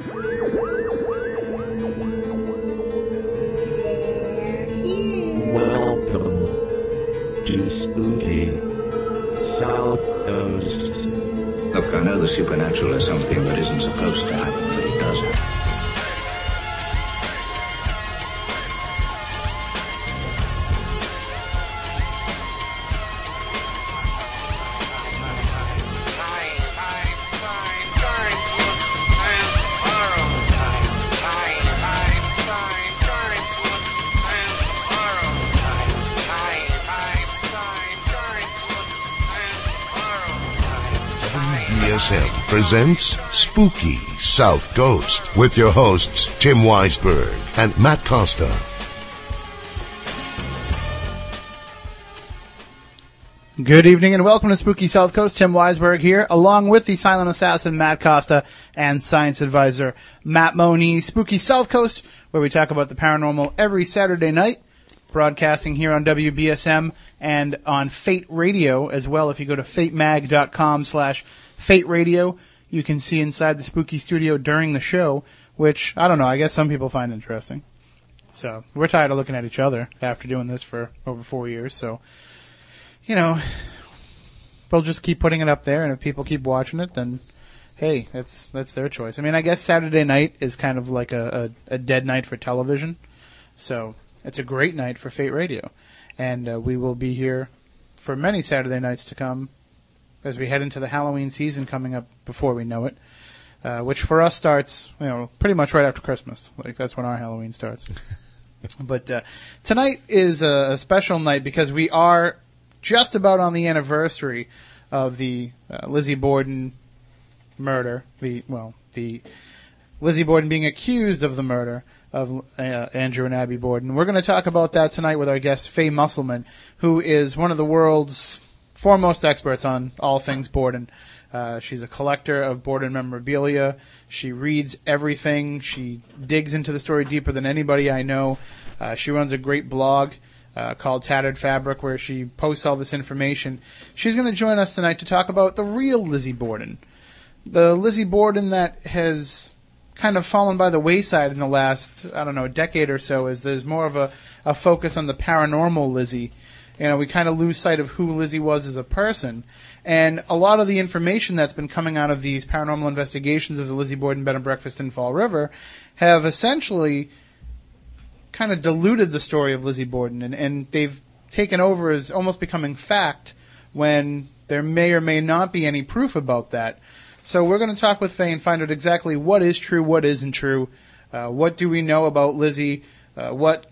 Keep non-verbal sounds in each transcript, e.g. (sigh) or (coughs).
Welcome to Spooky South Coast. Look, I know the supernatural is something that isn't supposed to happen, but it does presents Spooky South Coast with your hosts Tim Weisberg and Matt Costa. Good evening and welcome to Spooky South Coast. Tim Weisberg here, along with the silent assassin Matt Costa and science advisor Matt Moniz. Spooky South Coast, where we talk about the paranormal every Saturday night, broadcasting here on WBSM and on Fate Radio as well. If you go to fatemag.com slash Fate Radio, you can see inside the spooky studio during the show, which, I don't know, I guess some people find interesting. So, we're tired of looking at each other after doing this for over four years, so you know, we'll just keep putting it up there, and if people keep watching it, then hey, that's that's their choice. I mean, I guess Saturday night is kind of like a, a, a dead night for television, so it's a great night for Fate Radio, and uh, we will be here for many Saturday nights to come as we head into the Halloween season coming up before we know it. Uh, which for us starts, you know, pretty much right after Christmas. Like that's when our Halloween starts. (laughs) but uh, tonight is a, a special night because we are just about on the anniversary of the uh, Lizzie Borden murder. The well, the Lizzie Borden being accused of the murder of uh, Andrew and Abby Borden. We're going to talk about that tonight with our guest Faye Musselman, who is one of the world's foremost experts on all things Borden. Uh, she's a collector of Borden memorabilia. She reads everything. She digs into the story deeper than anybody I know. Uh, she runs a great blog uh, called Tattered Fabric where she posts all this information. She's going to join us tonight to talk about the real Lizzie Borden. The Lizzie Borden that has kind of fallen by the wayside in the last, I don't know, a decade or so as there's more of a, a focus on the paranormal Lizzie. You know, we kind of lose sight of who Lizzie was as a person. And a lot of the information that's been coming out of these paranormal investigations of the Lizzie Borden bed and breakfast in Fall River have essentially kind of diluted the story of Lizzie Borden and, and they've taken over as almost becoming fact when there may or may not be any proof about that. So we're going to talk with Faye and find out exactly what is true, what isn't true, uh, what do we know about Lizzie, uh, what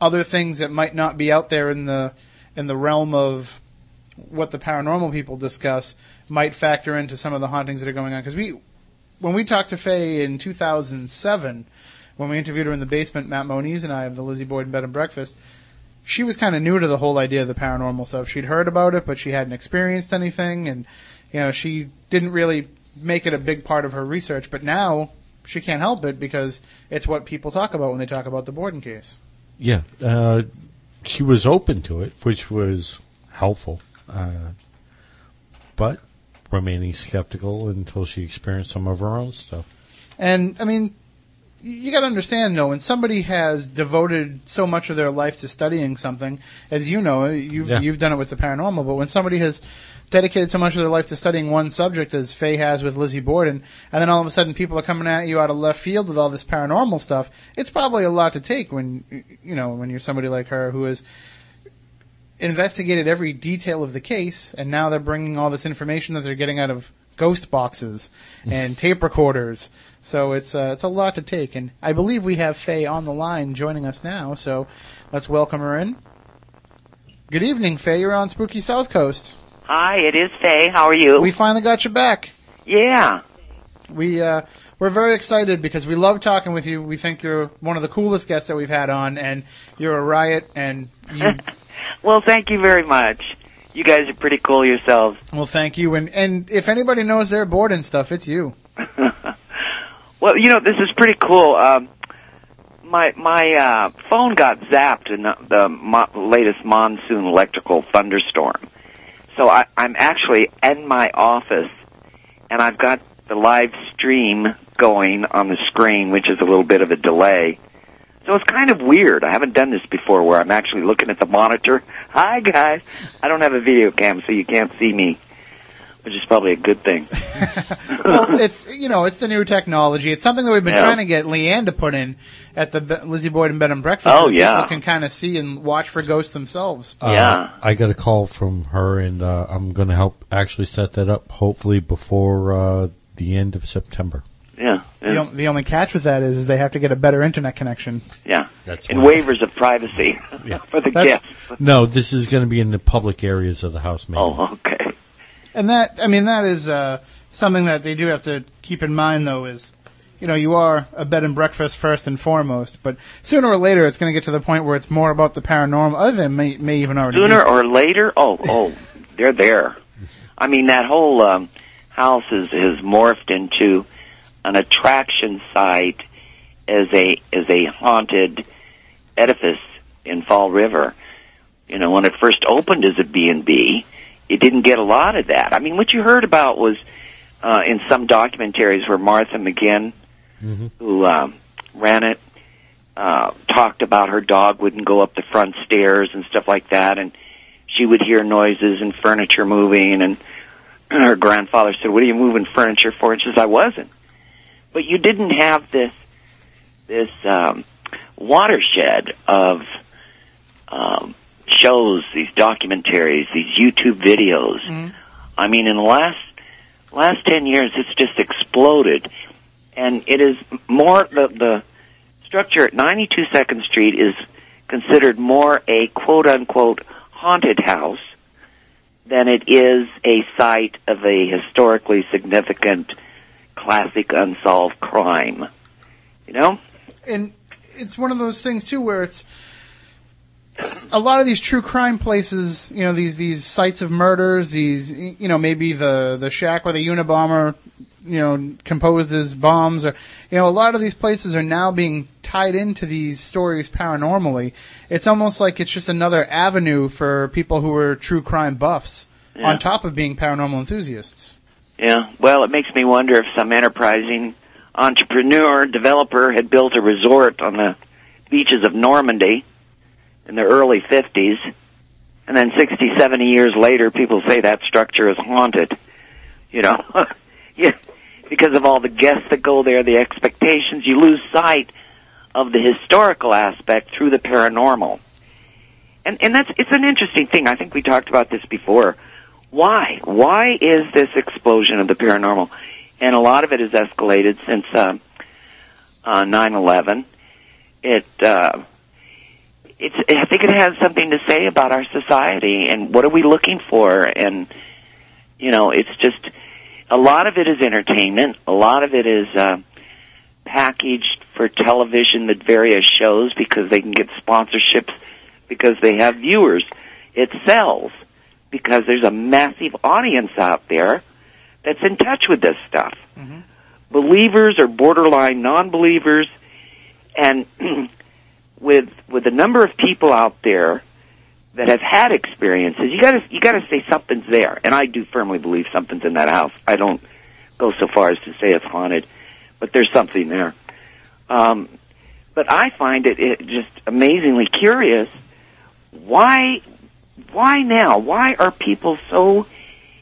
other things that might not be out there in the in the realm of what the paranormal people discuss might factor into some of the hauntings that are going on. Because we, when we talked to Faye in 2007, when we interviewed her in the basement, Matt Moniz and I of the Lizzie Borden Bed and Breakfast, she was kind of new to the whole idea of the paranormal stuff. She'd heard about it, but she hadn't experienced anything, and you know she didn't really make it a big part of her research. But now she can't help it because it's what people talk about when they talk about the Borden case. Yeah, uh, she was open to it, which was helpful, uh, but remaining skeptical until she experienced some of her own stuff. And I mean, you got to understand though, when somebody has devoted so much of their life to studying something, as you know, you've Yeah. you've done it with the paranormal, but when somebody has dedicated so much of their life to studying one subject, as Faye has with Lizzie Borden, and then all of a sudden people are coming at you out of left field with all this paranormal stuff, it's probably a lot to take when you know when you're somebody like her who has investigated every detail of the case, and now they're bringing all this information that they're getting out of ghost boxes (laughs) and tape recorders. So it's uh, it's a lot to take, and I believe we have Faye on the line joining us now. So let's welcome her in. Good evening, Faye. You're on Spooky South Coast. Hi, it is Faye. How are you? We finally got you back. yeah. We uh, we're very excited because we love talking with you. We think you're one of the coolest guests that we've had on, and you're a riot. And you, (laughs) Well, thank you very much. You guys are pretty cool yourselves. well, thank you. And and if anybody knows their Borden stuff, it's you. (laughs) Well, you know, this is pretty cool. Um, my my uh, phone got zapped in the, the mo- latest monsoon electrical thunderstorm, so I, I'm actually in my office, and I've got the live stream going on the screen, which is a little bit of a delay. So it's kind of weird. I haven't done this before where I'm actually looking at the monitor. (laughs) Hi guys. I don't have a video cam so you can't see me. Which is probably a good thing. (laughs) well, it's you know, it's the new technology. It's something that we've been Yeah. trying to get Leanne to put in at the Be- Lizzie Borden Bed and Breakfast. Oh, so yeah. people can kind of see and watch for ghosts themselves. Uh, Yeah. I got a call from her, and uh, I'm going to help actually set that up. Hopefully before uh, the end of September. Yeah. The, Yeah. on- the only catch with that is, is they have to get a better internet connection. yeah. That's and waivers of privacy Yeah. (laughs) for the That's- guests. No, this is going to be in the public areas of the house. Maybe. Oh, okay. And that, I mean, that is uh, something that they do have to keep in mind, though, is, you know, you are a bed and breakfast first and foremost, but sooner or later it's going to get to the point where it's more about the paranormal, other than may, may even already Sooner be. or later, oh, oh, (laughs) they're there. I mean, that whole um, house is has morphed into an attraction site as a as a haunted edifice in Fall River. You know, when it first opened as a B and B, it didn't get a lot of that. I mean, what you heard about was uh, in some documentaries where Martha McGinn, who um, ran it, uh, talked about her dog wouldn't go up the front stairs and stuff like that, and she would hear noises and furniture moving, and her grandfather said, "What are you moving furniture for?" And she says, "I wasn't." But you didn't have this this um, watershed of um, shows, these documentaries, these YouTube videos. Mm-hmm. I mean, in the last last ten years, it's just exploded, and it is more the the structure at 92 Second Street is considered more a quote unquote haunted house than it is a site of a historically significant classic unsolved crime. You know? and it's one of those things too where it's a lot of these true crime places, you know, these these sites of murders, these you know maybe the the shack where the Unabomber, you know, composed his bombs, or you know, a lot of these places are now being tied into these stories paranormally. It's almost like it's just another avenue for people who are true crime buffs, Yeah. on top of being paranormal enthusiasts. Yeah. Well, it makes me wonder if some enterprising entrepreneur developer had built a resort on the beaches of Normandy in the early 50s, and then 60, 70 years later, people say that structure is haunted. You know? (laughs) yeah. Because of all the guests that go there, the expectations, you lose sight of the historical aspect through the paranormal. And, and that's, it's an interesting thing. I think we talked about this before. Why? Why is this explosion of the paranormal? And a lot of it has escalated since uh, uh, 9/11. It, uh, it's. I think it has something to say about our society and what are we looking for. And you know, it's just a lot of it is entertainment. A lot of it is uh, packaged for television with various shows because they can get sponsorships because they have viewers. It sells because there's a massive audience out there that's in touch with this stuff. Believers or borderline non-believers, and (clears throat) with with the number of people out there that have had experiences, you gotta you gotta say something's there. And I do firmly believe something's in that house. I don't go so far as to say it's haunted, but there's something there. Um, but I find it, it just amazingly curious. Why why now? Why are people so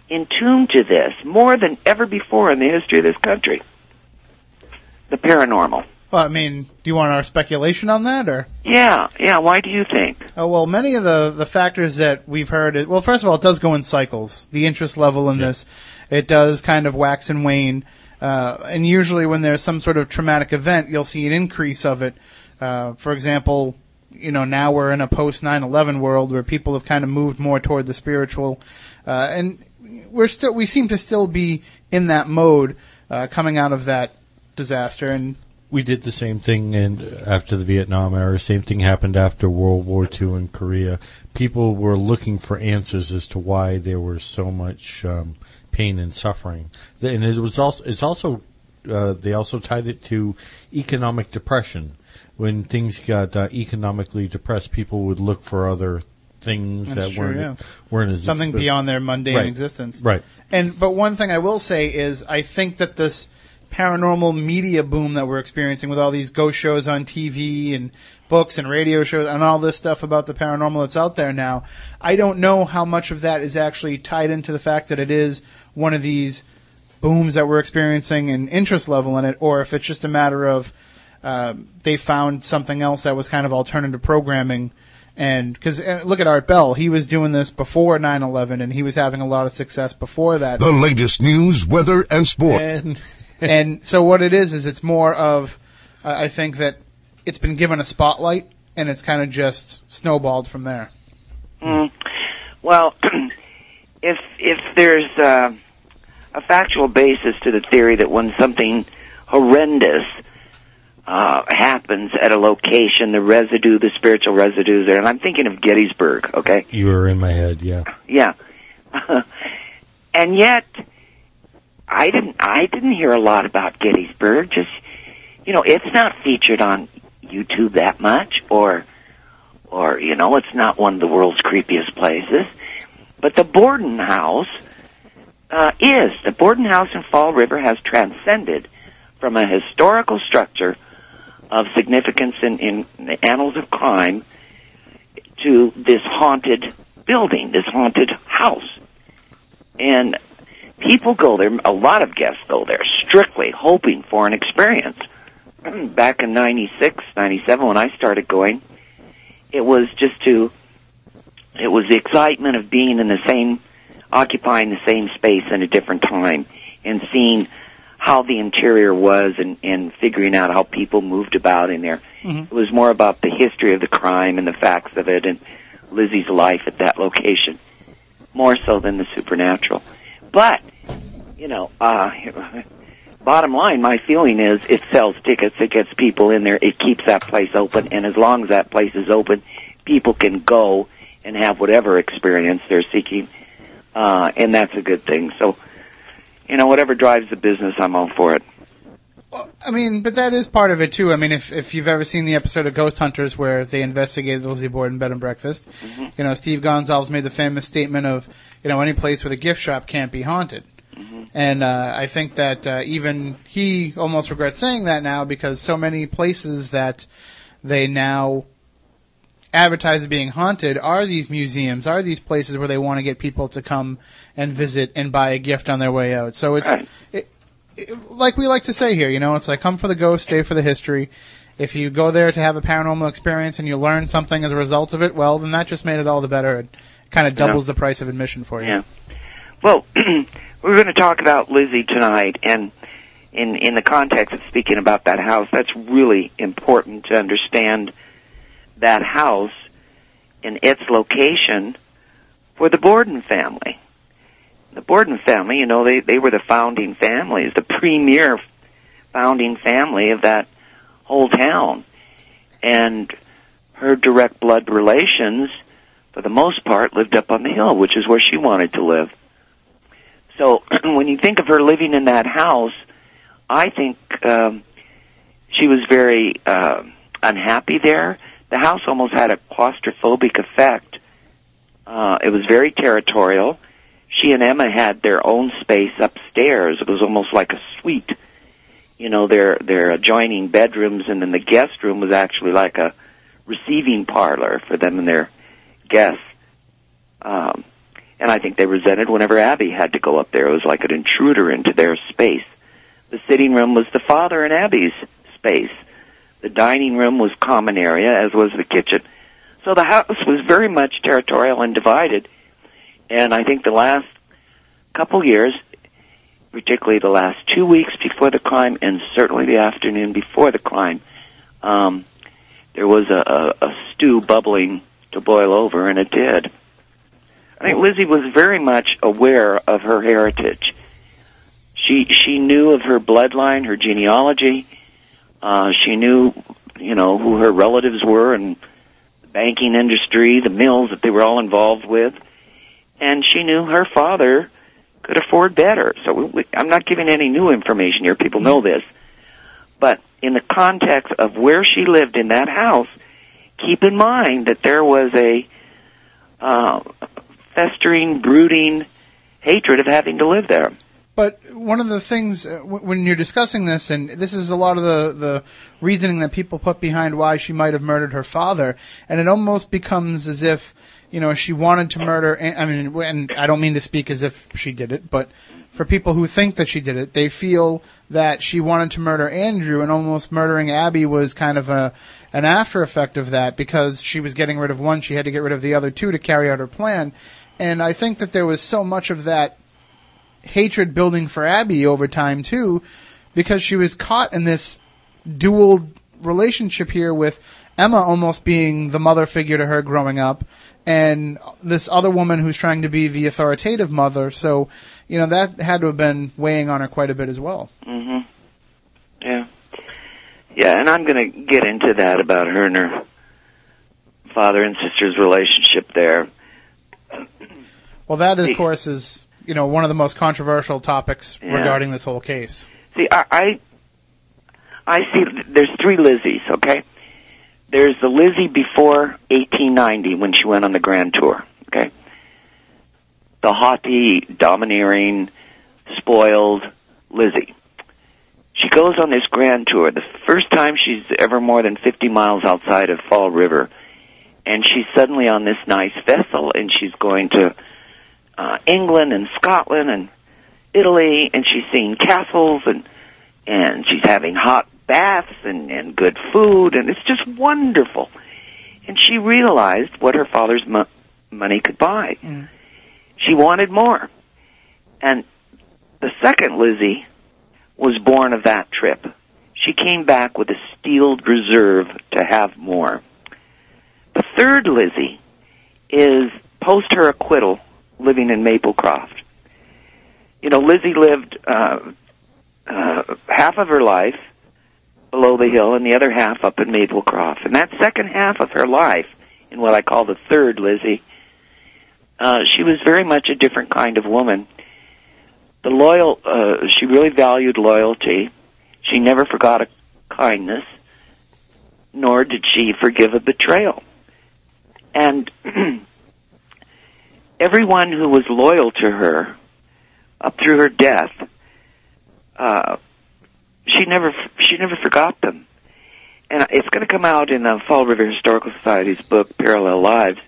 in tune to this more than ever before in the history of this country? The paranormal. Well, I mean, do you want our speculation on that, or? Yeah, yeah. Why do you think? Oh, well, many of the, the factors that we've heard, well, first of all, it does go in cycles. The interest level in this, it does kind of wax and wane. Uh, and usually when there's some sort of traumatic event, you'll see an increase of it. Uh, for example, you know, now we're in a post 9/11 world where people have kind of moved more toward the spiritual, uh, and we're still we seem to still be in that mode uh, coming out of that disaster. And We did the same thing in, after the Vietnam era. Same thing happened after World War II in Korea. People were looking for answers as to why there was so much um, pain and suffering. And it was also it's also uh, they also tied it to economic depression. When things got uh, economically depressed, people would look for other things That's that true, weren't yeah. weren't as something expensive. beyond their mundane Right. existence. Right. And but one thing I will say is I think that this paranormal media boom that we're experiencing with all these ghost shows on TV and books and radio shows and all this stuff about the paranormal that's out there now. I don't know how much of that is actually tied into the fact that it is one of these booms that we're experiencing and interest level in it, or if it's just a matter of uh, they found something else that was kind of alternative programming. And because uh, look at Art Bell, he was doing this before 9/11, and he was having a lot of success before that. The latest news, weather, and sport. And and so what it is is it's more of uh, I think that it's been given a spotlight, and it's kind of just snowballed from there. Mm. Well, (clears throat) if if there's uh, a factual basis to the theory that when something horrendous uh, happens at a location, the residue, the spiritual residue is there, and I'm thinking of Gettysburg. Okay, you were in my head, yeah. yeah, (laughs) and yet I didn't I didn't hear a lot about Gettysburg. Just you know, it's not featured on YouTube that much, or or you know, it's not one of the world's creepiest places. But the Borden House uh, is the Borden House in Fall River has transcended from a historical structure of significance in, in the annals of crime to this haunted building, this haunted house. And people go there, a lot of guests go there strictly hoping for an experience. (clears throat) Back in 96, 97 when I started going, it was just to, it was the excitement of being in the same, occupying the same space in a different time and seeing how the interior was and, and figuring out how people moved about in there. Mhm. It was more about the history of the crime and the facts of it and Lizzie's life at that location, more so than the supernatural. But, you know, uh, (laughs) bottom line, my feeling is it sells tickets, it gets people in there, it keeps that place open, and as long as that place is open, people can go and have whatever experience they're seeking, uh, and that's a good thing. So, you know, whatever drives the business, I'm all for it. I mean, but that is part of it too. I mean, if if you've ever seen the episode of Ghost Hunters where they investigated Lizzie Borden bed and breakfast, you know, Steve Gonzales made the famous statement of, you know, any place with a gift shop can't be haunted. And uh, I think that uh, even he almost regrets saying that now because so many places that they now advertise as being haunted are these museums, are these places where they want to get people to come and visit and buy a gift on their way out. So it's Right. it, it, like we like to say here, you know, it's like come for the ghost, stay for the history. If you go there to have a paranormal experience and you learn something as a result of it, well, then that just made it all the better. It kind of doubles the price of admission for you. Yeah. Well, (clears throat) we're going to talk about Lizzie tonight, and in in the context of speaking about that house, that's really important to understand that house and its location for the Borden family. The Borden family, you know, they they were the founding families, the premier founding family of that whole town, and her direct blood relations, for the most part, lived up on the hill, which is where she wanted to live. So (clears throat) when you think of her living in that house, I think um, she was very uh, unhappy there. The house almost had a claustrophobic effect. Uh, it was very territorial. She and Emma had their own space upstairs. It was almost like a suite. You know, their their adjoining bedrooms, and then the guest room was actually like a receiving parlor for them and their guests. Um, and I think they resented whenever Abby had to go up there. It was like an intruder into their space. The sitting room was the father and Abby's space. The dining room was common area, as was the kitchen. So the house was very much territorial and divided. And I think the last couple years, particularly the last two weeks before the crime, and certainly the afternoon before the crime, um, there was a, a, a stew bubbling to boil over, and it did. I think Lizzie was very much aware of her heritage. She she knew of her bloodline, her genealogy. Uh, she knew, you know, who her relatives were and the banking industry, the mills that they were all involved with, and she knew her father could afford better. So we, we, I'm not giving any new information here. People know this, but in the context of where she lived in that house, keep in mind that there was a uh, festering, brooding hatred of having to live there. But one of the things uh, w- when you're discussing this, and this is a lot of the, the reasoning that people put behind why she might have murdered her father, and it almost becomes as if, you know, she wanted to murder, An- I mean, and I don't mean to speak as if she did it, but for people who think that she did it, they feel that she wanted to murder Andrew, and almost murdering Abby was kind of a, an after effect of that because she was getting rid of one, she had to get rid of the other two to carry out her plan. And I think that there was so much of that hatred building for Abby over time too, because she was caught in this dual relationship here with Emma almost being the mother figure to her growing up, and this other woman who's trying to be the authoritative mother. So, you know, that had to have been weighing on her quite a bit as well. Mm hmm Yeah. Yeah, and I'm going to get into that about her and her father and sister's relationship there. Well, that of course is you know one of the most controversial topics Yeah. regarding this whole case. See, I, I, I see. There's three Lizzies. Okay, there's the Lizzie before 1890 when she went on the Grand Tour. Okay, the haughty, domineering, spoiled Lizzie. She goes on this Grand Tour. The first time she's ever more than 50 miles outside of Fall River, and she's suddenly on this nice vessel, and she's going to uh, England and Scotland and Italy, and she's seeing castles and and she's having hot baths and and good food, and it's just wonderful. And she realized what her father's mo- money could buy. Mm. She wanted more, and the second Lizzie was born of that trip. She came back with a steeled reserve to have more. The third Lizzie is post her acquittal living in Maplecroft. You know, Lizzie lived uh, uh, half of her life below the hill and the other half up in Maplecroft. And that second half of her life, in what I call the third Lizzie, uh, she was very much a different kind of woman. The loyal, uh, she really valued loyalty. She never forgot a kindness, nor did she forgive a betrayal. And (clears throat) everyone who was loyal to her up through her death, uh, she never she never forgot them. And it's going to come out in the Fall River Historical Society's book Parallel Lives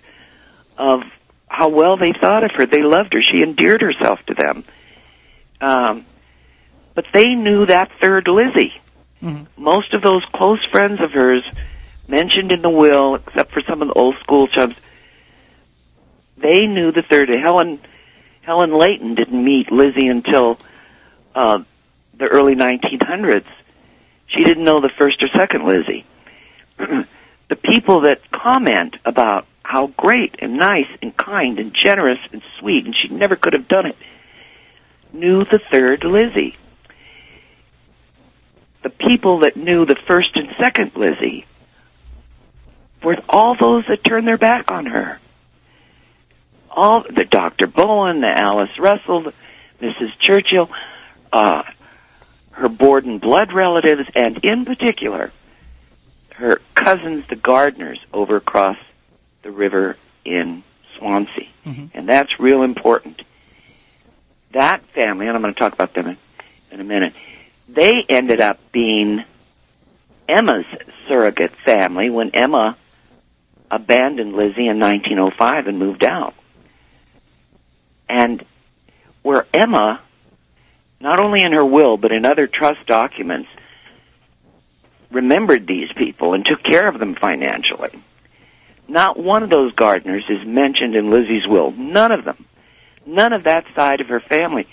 of how well they thought of her. They loved her. She endeared herself to them. Um, but they knew that third Lizzie. Mhm. Most of those close friends of hers mentioned in the will, except for some of the old school chums, they knew the third. Helen Helen Leighton didn't meet Lizzie until uh, the early 1900s. She didn't know the first or second Lizzie. (clears throat) the people that comment about how great and nice and kind and generous and sweet, and she never could have done it, knew the third Lizzie. The people that knew the first and second Lizzie were all those that turned their back on her. All the Dr. Bowen, the Alice Russell, the Mrs. Churchill, uh, her Borden blood relatives, and in particular, her cousins, the Gardners, over across the river in Swansea. Mhm. And that's real important. That family, and I'm going to talk about them in, in a minute, they ended up being Emma's surrogate family when Emma abandoned Lizzie in 1905 and moved out. And where Emma, not only in her will, but in other trust documents, remembered these people and took care of them financially. Not one of those Gardners is mentioned in Lizzie's will. None of them. None of that side of her family.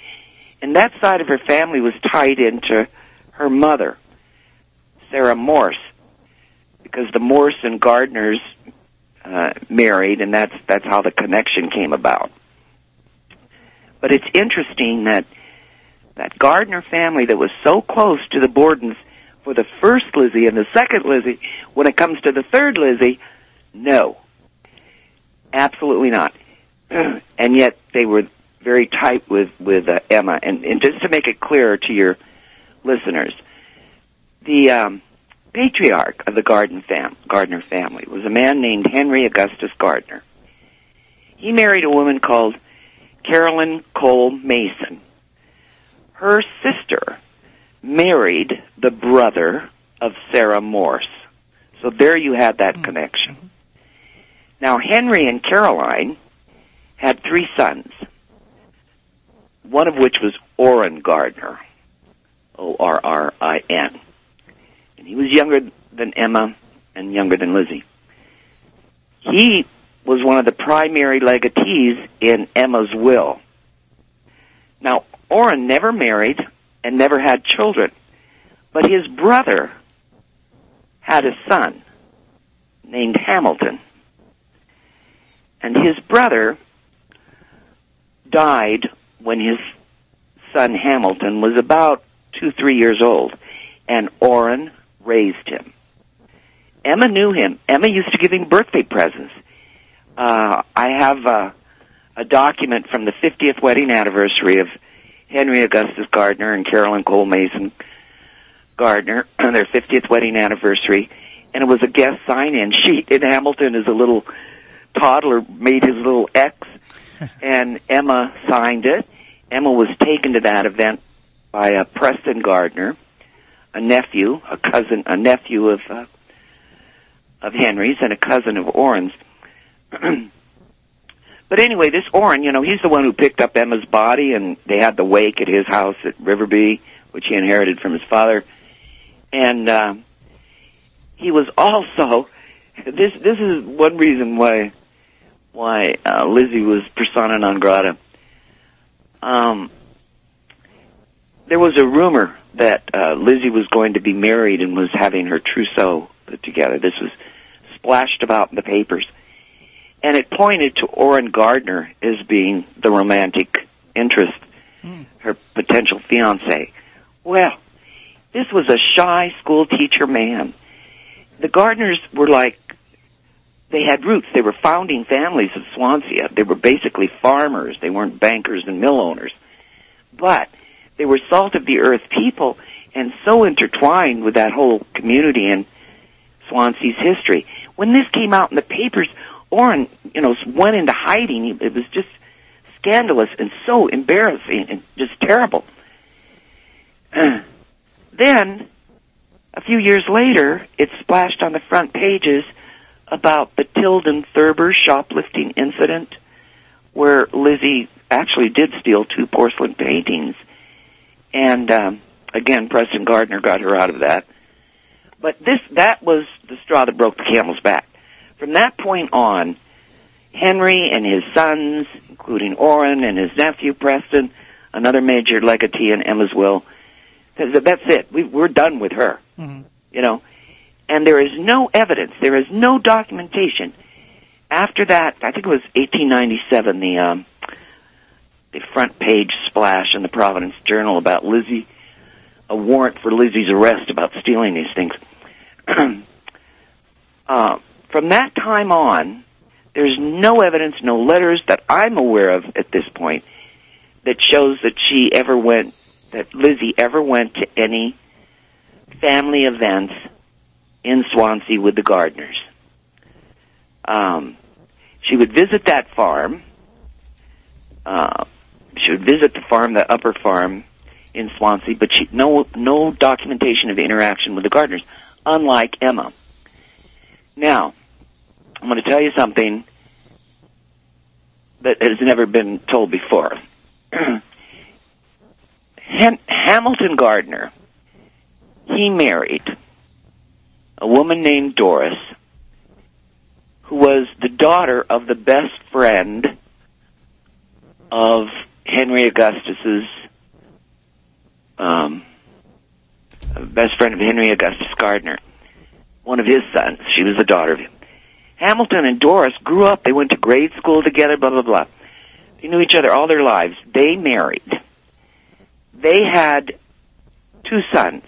And that side of her family was tied into her mother, Sarah Morse, because the Morse and Gardners uh, married, and that's that's how the connection came about. But it's interesting that that Gardner family that was so close to the Bordens for the first Lizzie and the second Lizzie, when it comes to the third Lizzie, no, absolutely not. (clears throat) and yet they were very tight with with uh, Emma. And, and just to make it clearer to your listeners, the um, patriarch of the Garden fam- Gardner family was a man named Henry Augustus Gardner. He married a woman called Carolyn Cole Mason, her sister married the brother of Sarah Morse. So there you had that connection. Now, Henry and Caroline had three sons, one of which was Orrin Gardner, O R R I N. And he was younger than Emma and younger than Lizzie. He was one of the primary legatees in Emma's will. Now, Orrin never married and never had children, but his brother had a son named Hamilton. And his brother died when his son Hamilton was about two, three years old, and Orrin raised him. Emma knew him. Emma used to give him birthday presents. Uh, I have a, a document from the 50th wedding anniversary of Henry Augustus Gardner and Carolyn Cole Mason Gardner on (clears throat) their 50th wedding anniversary, and it was a guest sign-in sheet. And Hamilton, as a little toddler, made his little X, and Emma signed it. Emma was taken to that event by a Preston Gardner, a nephew, a cousin, a nephew of uh, of Henry's, and a cousin of Orrin's. (clears throat) but anyway, this Orrin, you know, he's the one who picked up Emma's body, and they had the wake at his house at Riverby, which he inherited from his father. And uh, he was also this. This is one reason why why uh, Lizzie was persona non grata. Um, there was a rumor that uh, Lizzie was going to be married and was having her trousseau put together. This was splashed about in the papers, and it pointed to Orrin Gardner as being the romantic interest, her potential fiance. Well, this was a shy school teacher man. The Gardners were like they had roots. They were founding families of Swansea. They were basically farmers. They weren't bankers and mill owners. But they were salt of the earth people and so intertwined with that whole community and Swansea's history. When this came out in the papers, Orrin, you know, went into hiding. It was just scandalous and so embarrassing and just terrible. (clears throat) then, a few years later, it splashed on the front pages about the Tilden Thurber shoplifting incident where Lizzie actually did steal two porcelain paintings. And um, again, Preston Gardner got her out of that. But this that was the straw that broke the camel's back. From that point on, Henry and his sons, including Orrin and his nephew Preston, another major legatee in Emma's will, said, that's it. We, we're done with her. You know, and there is no evidence. There is no documentation. After that, I think it was 1897. The um, the front page splash in the Providence Journal about Lizzie, a warrant for Lizzie's arrest about stealing these things. (clears throat) uh, from that time on, there's no evidence, no letters that I'm aware of at this point that shows that she ever went, that Lizzie ever went to any family events in Swansea with the Gardners. Um, she would visit that farm. Uh, she would visit the farm, the upper farm in Swansea, but she no no documentation of interaction with the Gardners, unlike Emma. Now, I'm going to tell you something that has never been told before. (clears throat) Ham- Hamilton Gardner, he married a woman named Doris, who was the daughter of the best friend of Henry Augustus's um, best friend of Henry Augustus Gardner, one of his sons. She was the daughter of him. Hamilton and Doris grew up. They went to grade school together. Blah blah blah. They knew each other all their lives. They married. They had two sons.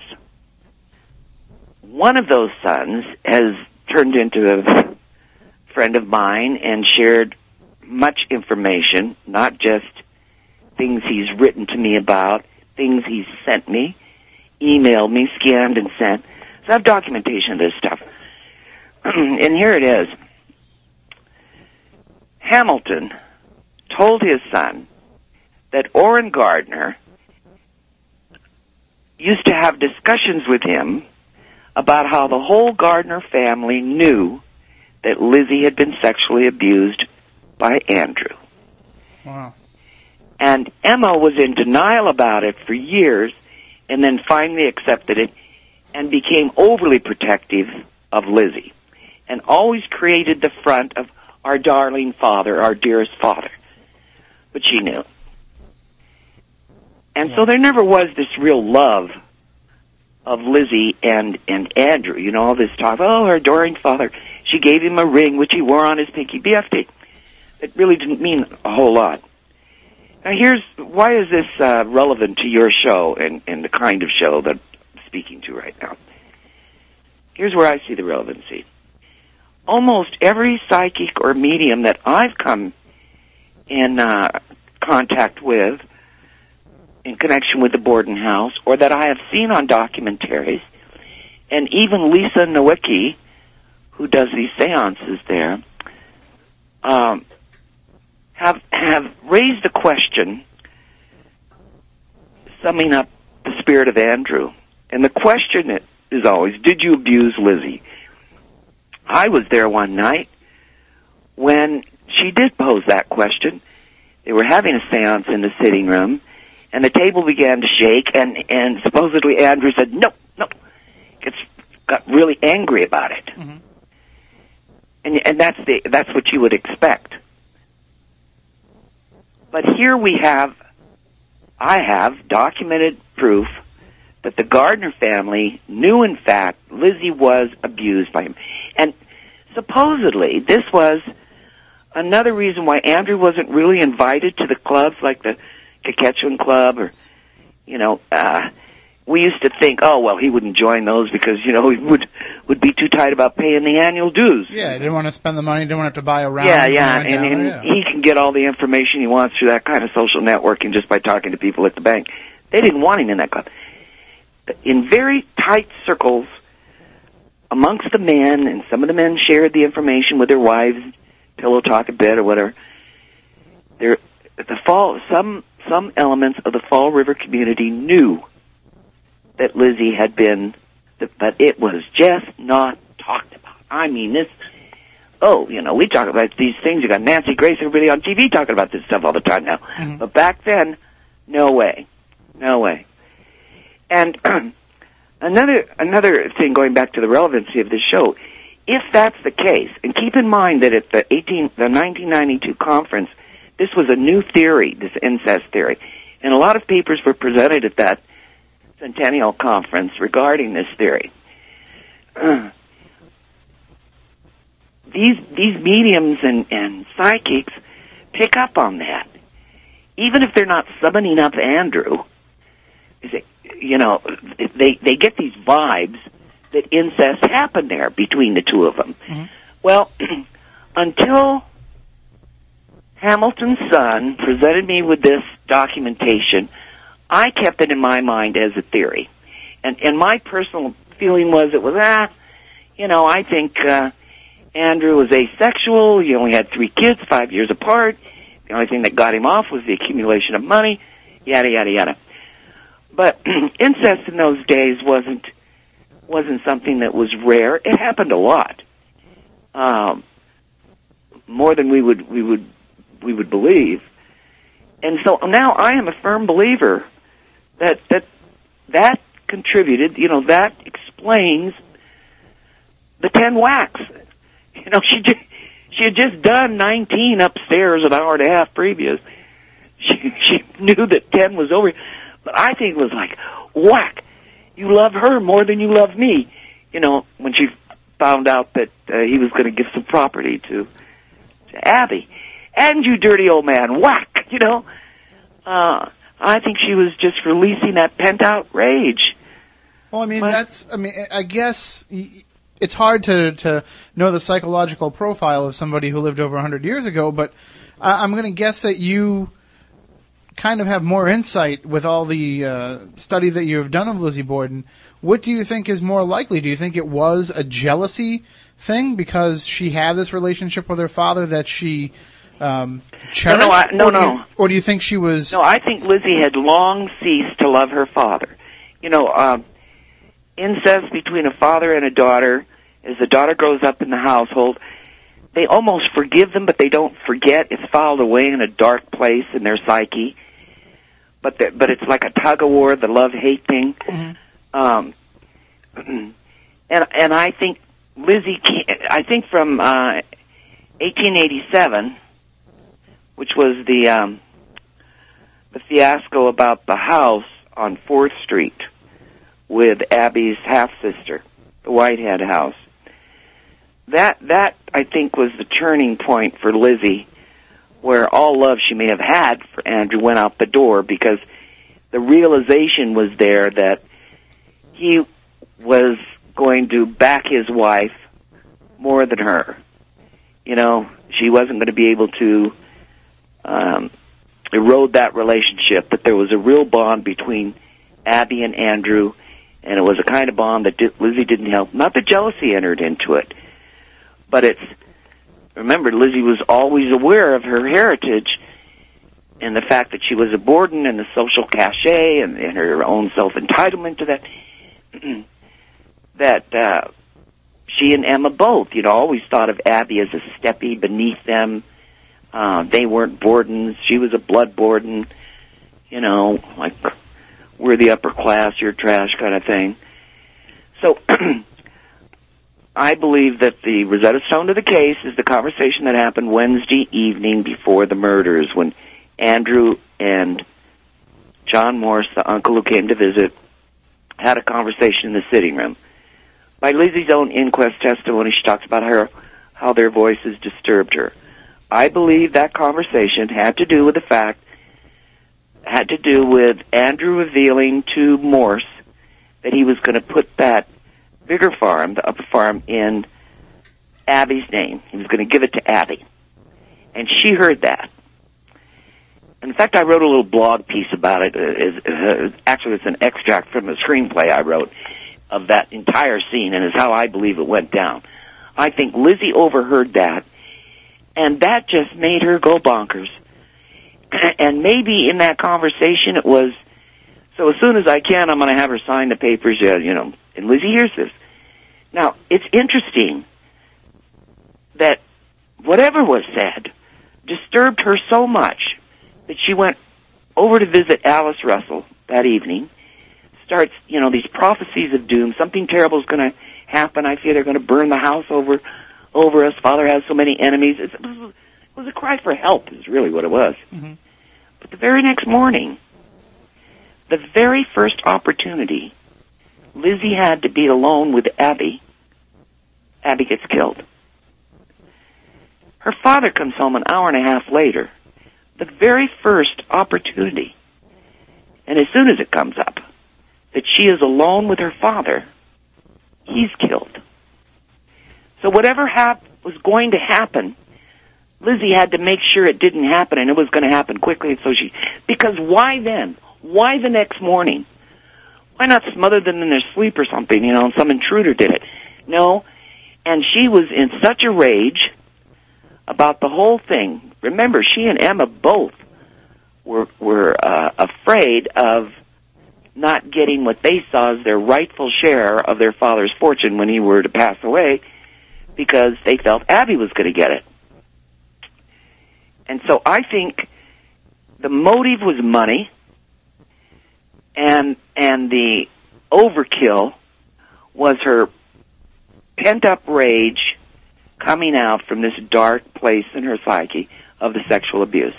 One of those sons has turned into a friend of mine and shared much information, not just things he's written to me about, things he's sent me, emailed me, scanned and sent. So I have documentation of this stuff. (clears throat) and here it is. Hamilton told his son that Orrin Gardner used to have discussions with him about how the whole Gardner family knew that Lizzie had been sexually abused by Andrew. Wow. And Emma was in denial about it for years and then finally accepted it and became overly protective of Lizzie and always created the front of our darling father, our dearest father. But she knew. And so there never was this real love of Lizzie and, and Andrew. You know, all this talk, oh, her adoring father. She gave him a ring which he wore on his pinky BFD. It really didn't mean a whole lot. Now here's, why is this uh, relevant to your show and, and the kind of show that I'm speaking to right now? Here's where I see the relevancy. Almost every psychic or medium that I've come in uh, contact with in connection with the Borden House or that I have seen on documentaries, and even Lisa Nowicki, who does these seances there, um, have have raised the question, summing up the spirit of Andrew. And the question is always, did you abuse Lizzie? I was there one night when she did pose that question. They were having a seance in the sitting room, and the table began to shake, and, and supposedly Andrew said, no, no. Gets, got really angry about it. Mhm. And, and that's the, that's what you would expect. But here we have, I have documented proof that the Gardner family knew in fact Lizzie was abused by him. And supposedly this was another reason why Andrew wasn't really invited to the clubs like the Quequechan Club or, you know, uh, we used to think, oh well, he wouldn't join those because you know he would would be too tight about paying the annual dues. Yeah, he didn't want to spend the money, didn't want to have to buy a round. Yeah, yeah, and, and yeah. he can get all the information he wants through that kind of social networking just by talking to people at the bank. They didn't want him in that club. In very tight circles amongst the men, and some of the men shared the information with their wives, pillow talk a bit or whatever. There, the fall, some some elements of the Fall River community knew that Lizzie had been, but it was just not talked about. I mean, this oh, you know, we talk about these things. You got Nancy Grace, everybody on TV talking about this stuff all the time now. Mhm. But back then, no way, no way. And (clears throat) another another thing, going back to the relevancy of this show, if that's the case, and keep in mind that at the eighteen the 1992 conference, this was a new theory, this incest theory, and a lot of papers were presented at that centennial conference regarding this theory. (clears throat) these these mediums and, and psychics pick up on that. Even if they're not summoning up Andrew, is it, you know, they they get these vibes that incest happened there between the two of them. Mhm. Well, (clears throat) until Hamilton's son presented me with this documentation, I kept it in my mind as a theory. And and my personal feeling was it was ah, you know, I think uh Andrew was asexual. He only had three kids, five years apart. The only thing that got him off was the accumulation of money, yada yada yada. But (clears throat) incest in those days wasn't wasn't something that was rare. It happened a lot, um, more than we would we would we would believe. And so now I am a firm believer that that that contributed. You know that explains the ten whacks. (laughs) You know, she just, she had just done 19 upstairs an hour and a half previous. (laughs) She, she knew that 10 was over. But I think it was like, whack. You love her more than you love me. You know, when she found out that uh, he was going to give some property to, to Abby. And you dirty old man, whack, you know. Uh, I think she was just releasing that pent out rage. Well, I mean, What? that's. I mean, I guess it's hard to to know the psychological profile of somebody who lived over 100 years ago, but I, I'm going to guess that you kind of have more insight with all the uh, study that you have done of Lizzie Borden. What do you think is more likely? Do you think it was a jealousy thing because she had this relationship with her father that she um, cherished? no, I- no, or do you- no. or do you think she was? No, I think Lizzie had long ceased to love her father. you know, um, incest between a father and a daughter, as the daughter grows up in the household, they almost forgive them, but they don't forget. It's filed away in a dark place in their psyche. But the, but it's like a tug of war, the love hate thing. Um, (clears throat) and and I think Lizzie, I think from uh, 1887, which was the um, the fiasco about the house on Fourth Street with Abby's half sister, the Whitehead house. That that I think was the turning point for Lizzie, where all love she may have had for Andrew went out the door because the realization was there that he was going to back his wife more than her. You know, she wasn't going to be able to um, erode that relationship. That there was a real bond between Abby and Andrew, and it was a kind of bond that di- Lizzie didn't help. Not that jealousy entered into it, but it's remember Lizzie was always aware of her heritage and the fact that she was a Borden and the social cachet and, and her own self entitlement to that. (clears throat) that uh, she and Emma both, you know, always thought of Abby as a steppy beneath them. Uh, they weren't Bordens. She was a blood Borden. You know, like we're the upper class, you're trash kind of thing. So (clears throat) I believe that the Rosetta Stone to the case is the conversation that happened Wednesday evening before the murders when Andrew and John Morse, the uncle who came to visit, had a conversation in the sitting room. By Lizzie's own inquest testimony, she talks about her, how their voices disturbed her. I believe that conversation had to do with the fact, had to do with Andrew revealing to Morse that he was going to put that bigger farm, the upper farm, in Abby's name. He was going to give it to Abby. And she heard that. In fact, I wrote a little blog piece about it. Actually, it's an extract from the screenplay I wrote of that entire scene, and is how I believe it went down. I think Lizzie overheard that, and that just made her go bonkers. (clears throat) And maybe in that conversation, it was so. As soon as I can, I'm going to have her sign the papers. Yeah, you know. And Lizzie hears this. Now, it's interesting that whatever was said disturbed her so much that she went over to visit Alice Russell that evening. Starts, you know, these prophecies of doom. Something terrible is going to happen. I fear they're going to burn the house over over us. Father has so many enemies. It was- it was a cry for help. Is really what it was. Mm-hmm. But the very next morning, the very first opportunity, Lizzie had to be alone with Abby. Abby gets killed. Her father comes home an hour and a half later. The very first opportunity, and as soon as it comes up, that she is alone with her father, he's killed. So whatever hap- was going to happen, Lizzie had to make sure it didn't happen, and it was going to happen quickly. So she, because why then? Why the next morning? Why not smother them in their sleep or something? You know, and some intruder did it. No, and she was in such a rage about the whole thing. Remember, she and Emma both were were uh, afraid of not getting what they saw as their rightful share of their father's fortune when he were to pass away, because they felt Abby was going to get it. And so I think the motive was money, and and the overkill was her pent up rage coming out from this dark place in her psyche of the sexual abuse.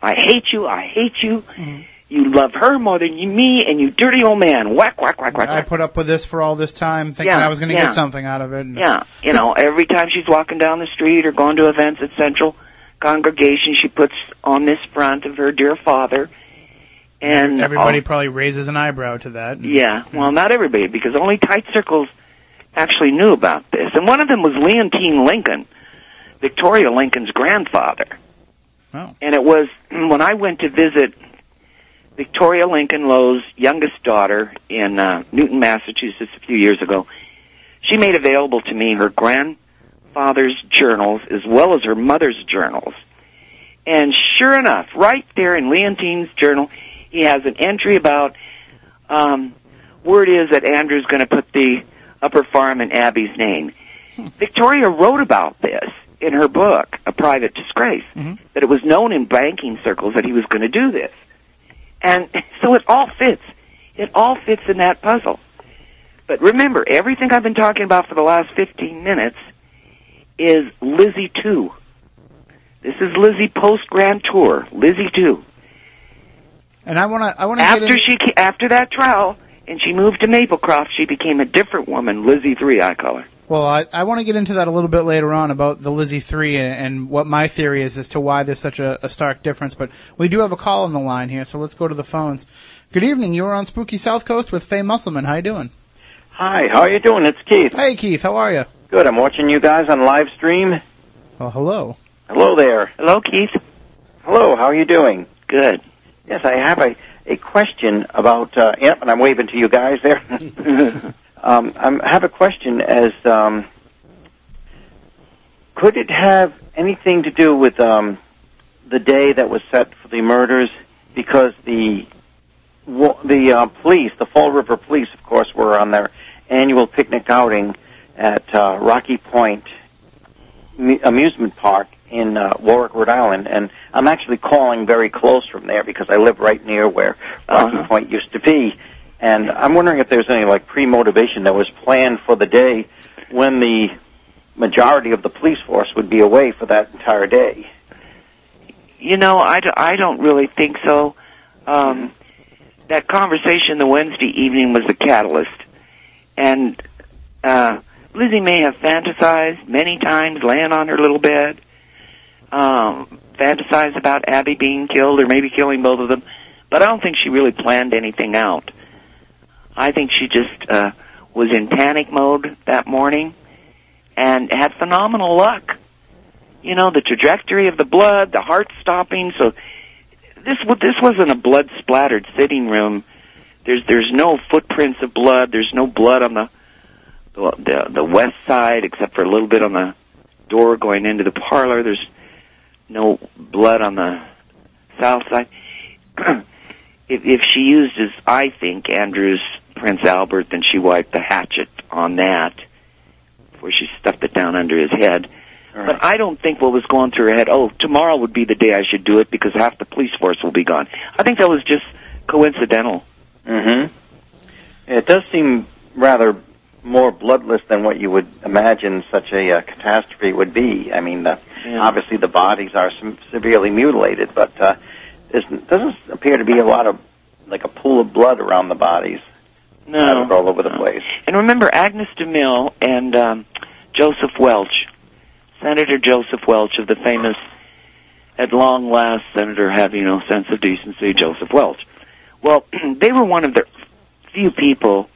I hate you. I hate you. Mm-hmm. You love her more than you, me, and you dirty old man. Whack, whack, whack, whack. I put up with this for all this time, thinking Yeah, I was going to yeah. get something out of it. and- Yeah, you know, every time she's walking down the street or going to events at Central Congregation, she puts on this front of her dear father. And Everybody all- probably raises an eyebrow to that. yeah, well, not everybody, because only tight circles actually knew about this. And one of them was Leontine Lincoln, Victoria Lincoln's grandfather. Oh. And it was (clears throat) when I went to visit Victoria Lincoln Lowe's youngest daughter in uh, Newton, Massachusetts a few years ago. She made available to me her grandfather's journals as well as her mother's journals. And sure enough, right there in Leontine's journal, he has an entry about um, word is that Andrew's going to put the upper farm in Abby's name. Victoria wrote about this in her book, A Private Disgrace, that it was known in banking circles that he was going to do this. And (laughs) so it all fits. It all fits in that puzzle. But remember, everything I've been talking about for the last 15 minutes is Lizzie 2. This is Lizzie post Grand Tour, Lizzie 2. And I want to I want to After she after that trial and she moved to Maplecroft, she became a different woman, Lizzie 3 I call her. Well, I, I want to get into that a little bit later on about the Lizzie 3 and, and what my theory is as to why there's such a, a stark difference. But we do have a call on the line here, so let's go to the phones. Good evening. You are on Spooky South Coast with Faye Musselman. How you doing? Hi, how are you doing? It's Keith. Hey, Keith. How are you? Good. I'm watching you guys on live stream. Well, hello. Hello there. Hello, Keith. Hello, how are you doing? Good. Yes, I have a, a question about, uh, yep, and I'm waving to you guys there. (laughs) um, I'm- have a question as, um, could it have anything to do with, um, the day that was set for the murders? Because the, the, uh, police, the Fall River Police, of course, were on their annual picnic outing at, uh, Rocky Point amusement park in uh, Warwick, Rhode Island, and I'm actually calling very close from there because I live right near where Rocky Uh-huh. Point used to be. And I'm wondering if there's any like pre-motivation that was planned for the day when the majority of the police force would be away for that entire day. You know, I, d- I don't really think so. Um, that conversation the Wednesday evening was the catalyst. And uh, Lizzie may have fantasized many times laying on her little bed, um, fantasized about Abby being killed or maybe killing both of them, but I don't think she really planned anything out. I think she just uh, was in panic mode that morning and had phenomenal luck you know, the trajectory of the blood, the heart stopping. So this this wasn't a blood splattered sitting room. There's there's no footprints of blood. There's no blood on the the the, the west side except for a little bit on the door going into the parlor. There's no blood on the south side. (clears throat) if if she used as I think Andrew's Prince Albert, then she wiped the hatchet on that before she stuffed it down under his head. But I don't think what was going through her head, oh, tomorrow would be the day I should do it because half the police force will be gone. I think that was just coincidental. Mm-hmm. It does seem rather more bloodless than what you would imagine such a uh, catastrophe would be. I mean, uh, Yeah. obviously the bodies are sem- severely mutilated, but uh, there doesn't appear to be a lot of like a pool of blood around the bodies No. all over the No. place. And remember Agnes DeMille and um, Joseph Welch, Senator Joseph Welch of the famous, at long last, Senator having no sense of decency, Joseph Welch. Well, (clears throat) they were one of the few people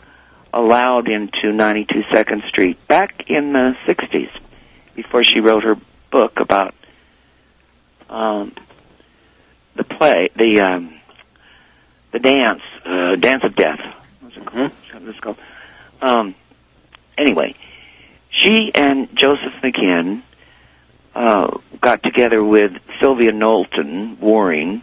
allowed into 92 Second Street back in the 60s, before she wrote her book about um, the play, the um, the dance, uh, Dance of Death. What's it called? Um, anyway, she and Joseph McKinn uh, got together with Sylvia Knowlton Waring,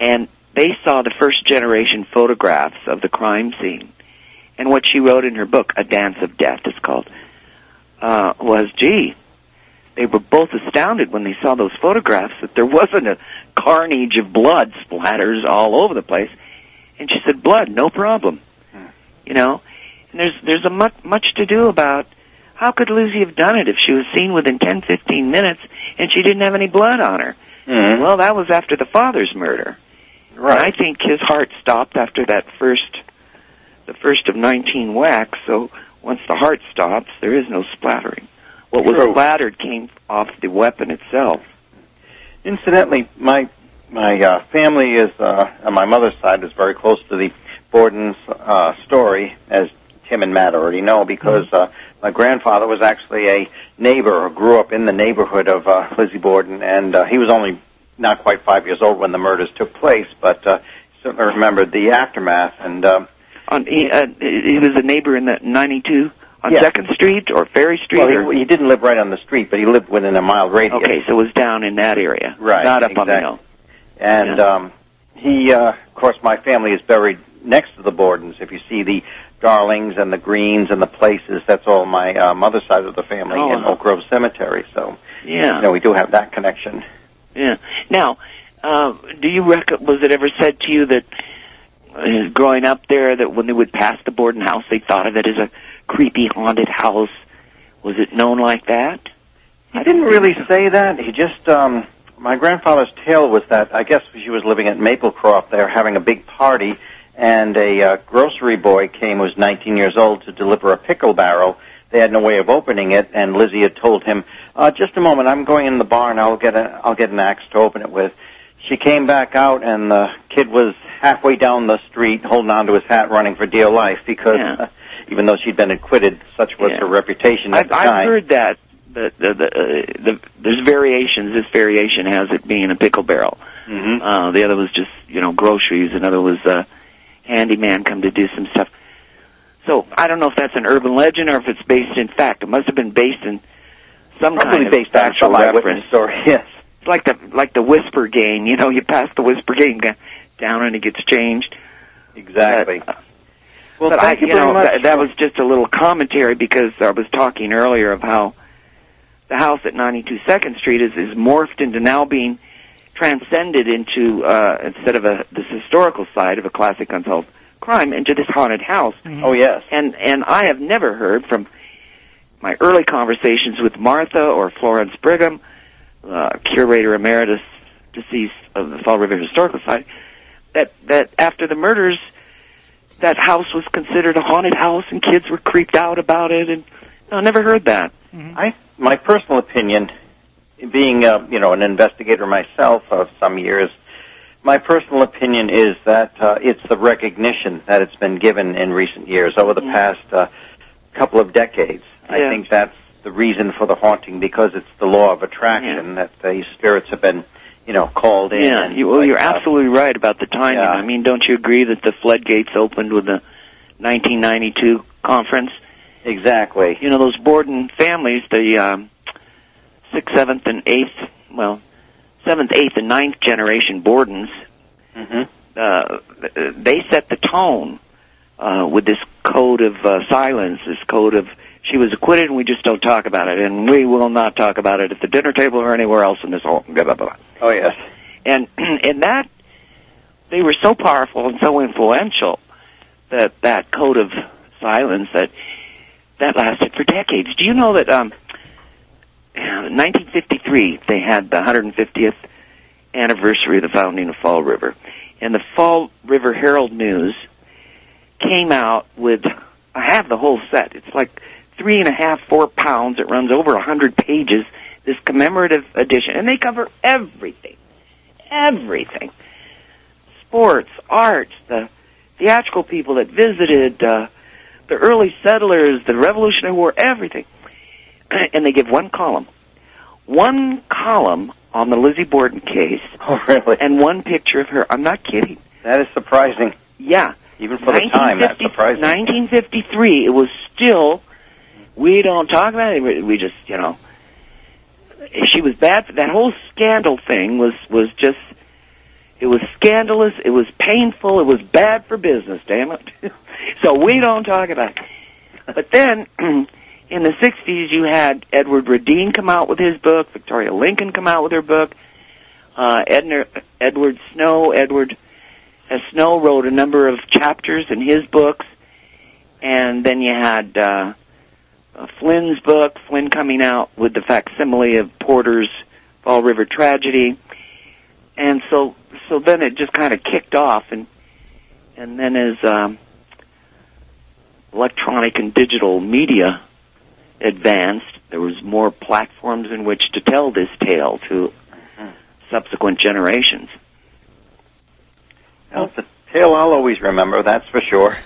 and they saw the first generation photographs of the crime scene. And what she wrote in her book, A Dance of Death, is called, uh, was, gee, they were both astounded when they saw those photographs that there wasn't a carnage of blood splatters all over the place. And she said, blood, no problem. You know? And there's, there's a much, much to do about how could Lizzie have done it if she was seen within 10, 15 minutes and she didn't have any blood on her? Mhm. Well, that was after the father's murder. And I think his heart stopped after that first, the first of 19 whacks. So once the heart stops, there is no splattering. What was True. splattered came off the weapon itself. Incidentally, my my uh, family is uh, on my mother's side is very close to the Borden's uh, story, as Tim and Matt already know, because uh, my grandfather was actually a neighbor or grew up in the neighborhood of uh, Lizzie Borden, and uh, he was only not quite five years old when the murders took place, but uh, certainly remembered the aftermath. And uh, On he, uh, he was a neighbor in the 92 on Yeah. Second Street or Ferry Street. well, he, he didn't live right on the street, but he lived within a mile radius. okay, so it was down in that area, Right, not up on the hill. And Yeah. um, he, uh, of course, my family is buried next to the Bordens. If you see the Darlings and the Greens and the places, that's all my uh, mother's side of the family Oh, in. Oak Grove Cemetery. So, Yeah. you know, we do have that connection. Yeah. Now, uh, do you rec- was it ever said to you that uh, growing up there that when they would pass the Borden house, they thought of it as a creepy haunted house? Was it known like that? He didn't really say that. He just, um, my grandfather's tale was that I guess she was living at Maplecroft. They were having a big party, and a uh, grocery boy came who was 19 years old to deliver a pickle barrel. They had no way of opening it, and Lizzie had told him, uh, "Just a moment, I'm going in the barn. I'll get a, I'll get an axe to open it with." She came back out, and the kid was halfway down the street, holding onto his hat, running for dear life because, Yeah. uh, (laughs) even though she'd been acquitted, such was Yeah. her reputation at I've, the I've heard that. The, the, the, uh, the, there's variations. This variation has it being a pickle barrel. hmm Uh, the other was just, you know, groceries. Another was uh, handyman come to do some stuff. So I don't know if that's an urban legend or if it's based in fact. It must have been based in some Probably kind of based factual reference. story. (laughs) Yes. It's like the like the whisper game. You know, you pass the whisper game down and it gets changed. Exactly. But, well, but thank I, you you very know, much. that, that was just a little commentary because I was talking earlier of how the house at 92 Second Street is is morphed into now being transcended into uh, instead of a this historical side of a classic unsolved crime into this haunted house. oh yes. And and I have never heard from my early conversations with Martha or Florence Brigham, uh, curator emeritus deceased of the Fall River Historical Society, that that after the murders, that house was considered a haunted house and kids were creeped out about it. And I never heard that. I my personal opinion, being uh, you know an investigator myself of some years, my personal opinion is that uh, it's the recognition that it's been given in recent years over the past uh, couple of decades. I think that's the reason for the haunting because it's the law of attraction that the spirits have been you know called in. Yeah, you, well, you're like, uh, absolutely right about the timing. Yeah. I mean, don't you agree that the floodgates opened with the 1992 conference? Exactly. you know those Borden families, the um, sixth, seventh, and eighth, well, seventh, eighth, and ninth generation Bordens, hmm uh, they set the tone uh, with this code of uh, silence, this code of she was acquitted and we just don't talk about it, and we will not talk about it at the dinner table or anywhere else in this whole blah blah blah. Oh yes. And (clears throat) and that they were so powerful and so influential that that code of silence that that lasted for decades. Do you know that um, 1953 they had the 150th anniversary of the founding of Fall River, and the Fall River Herald News came out with I have the whole set. It's like three and a half, four pounds. It runs over a hundred pages. This commemorative edition, and they cover everything, everything: sports, arts, the theatrical people that visited, uh, the early settlers, the Revolutionary War, everything. (clears throat) And they give one column, one column on the Lizzie Borden case, (laughs) Oh really? and one picture of her. I'm not kidding. that is surprising, Yeah. even for the time. That's surprising. 1953, it was still, we don't talk about it, we we just, you know, she was bad, that whole scandal thing was, was just, it was scandalous, it was painful, it was bad for business, damn it. (laughs) so we don't talk about it. But then, (clears throat) in the 60s, you had Edward Radine come out with his book, Victoria Lincoln come out with her book, uh, Edna, Edward Snow, Edward uh, Snow wrote a number of chapters in his books, and then you had uh, uh, Flynn's book, Flynn coming out with the facsimile of Porter's Fall River Tragedy, and so so then it just kind of kicked off, and and then as um, electronic and digital media advanced, there was more platforms in which to tell this tale to subsequent generations. Well, it's a tale I'll always remember, that's for sure.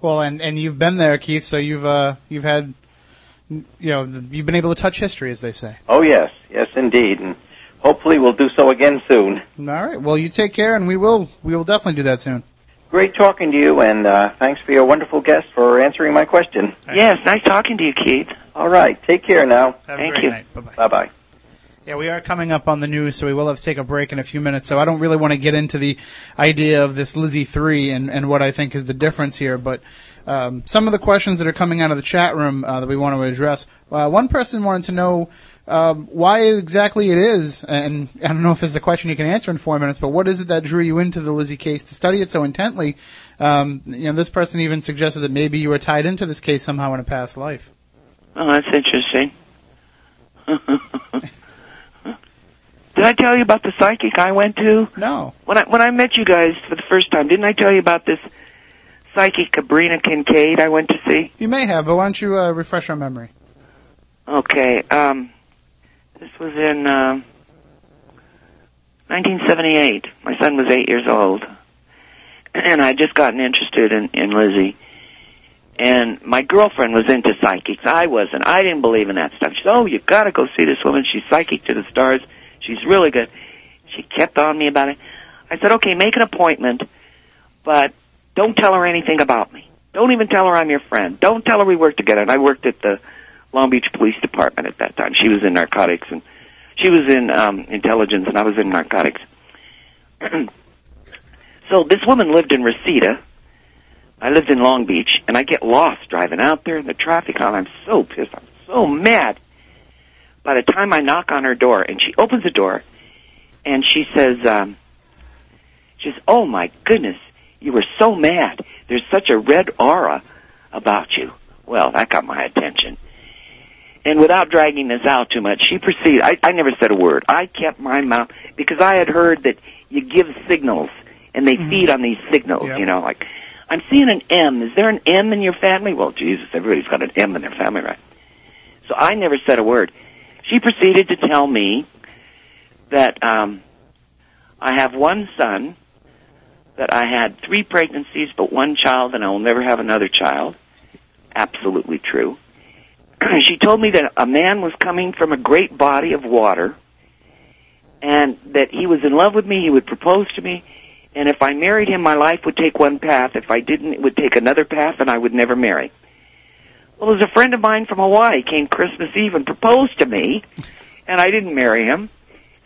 Well, and and you've been there, Keith. So you've uh you've had, you know, you've been able to touch history, as they say. Oh yes, yes indeed, and hopefully we'll do so again soon. All right. Well, you take care, and we will we will definitely do that soon. Great talking to you, and uh, thanks for your wonderful guest for answering my question. Yes, nice talking to you, Keith. All right, take care now. Have Thank a great you. night. Bye bye. Bye bye. Yeah, we are coming up on the news, so we will have to take a break in a few minutes. So I don't really want to get into the idea of this Lizzie 3 and, and what I think is the difference here, but um, some of the questions that are coming out of the chat room uh, that we want to address. Uh, one person wanted to know um, why exactly it is, and I don't know if this is a question you can answer in four minutes, but what is it that drew you into the Lizzie case to study it so intently? Um, you know, this person even suggested that maybe you were tied into this case somehow in a past life. Oh, that's interesting. (laughs) Did I tell you about the psychic I went to? No. When I when I met you guys for the first time, didn't I tell you about this psychic Sabrina Kincaid I went to see? You may have, but why don't you uh, refresh our memory? Okay. Um, this was in uh, 1978. My son was eight years old, (clears throat) and I'd just gotten interested in, in Lizzie. And my girlfriend was into psychics. I wasn't. I didn't believe in that stuff. She said, "Oh, you've got to go see this woman. She's psychic to the stars. She's really good." She kept on me about it. I said, "Okay, make an appointment, but don't tell her anything about me. Don't even tell her I'm your friend. Don't tell her we work together." And I worked at the Long Beach Police Department at that time. She was in narcotics and she was in um, intelligence, and I was in narcotics. (clears throat) so this woman lived in Reseda. I lived in Long Beach, and I get lost driving out there in the traffic. And I'm so pissed. I'm so mad. By the time I knock on her door, and she opens the door, and she says, um, "She says, oh my goodness, you were so mad. There's such a red aura about you." Well, that got my attention. And without dragging this out too much, she proceeded. I, I never said a word. I kept my mouth because I had heard that you give signals and they feed on these signals. Yep. You know, like I'm seeing an M. Is there an M in your family? Well, Jesus, everybody's got an M in their family, right? So I never said a word. She proceeded to tell me that um, I have one son, that I had three pregnancies but one child, and I will never have another child. Absolutely true. (clears throat) she told me that a man was coming from a great body of water and that he was in love with me, he would propose to me, and if I married him, my life would take one path. If I didn't, it would take another path, and I would never marry. Well, there's a friend of mine from Hawaii came Christmas Eve and proposed to me, and I didn't marry him,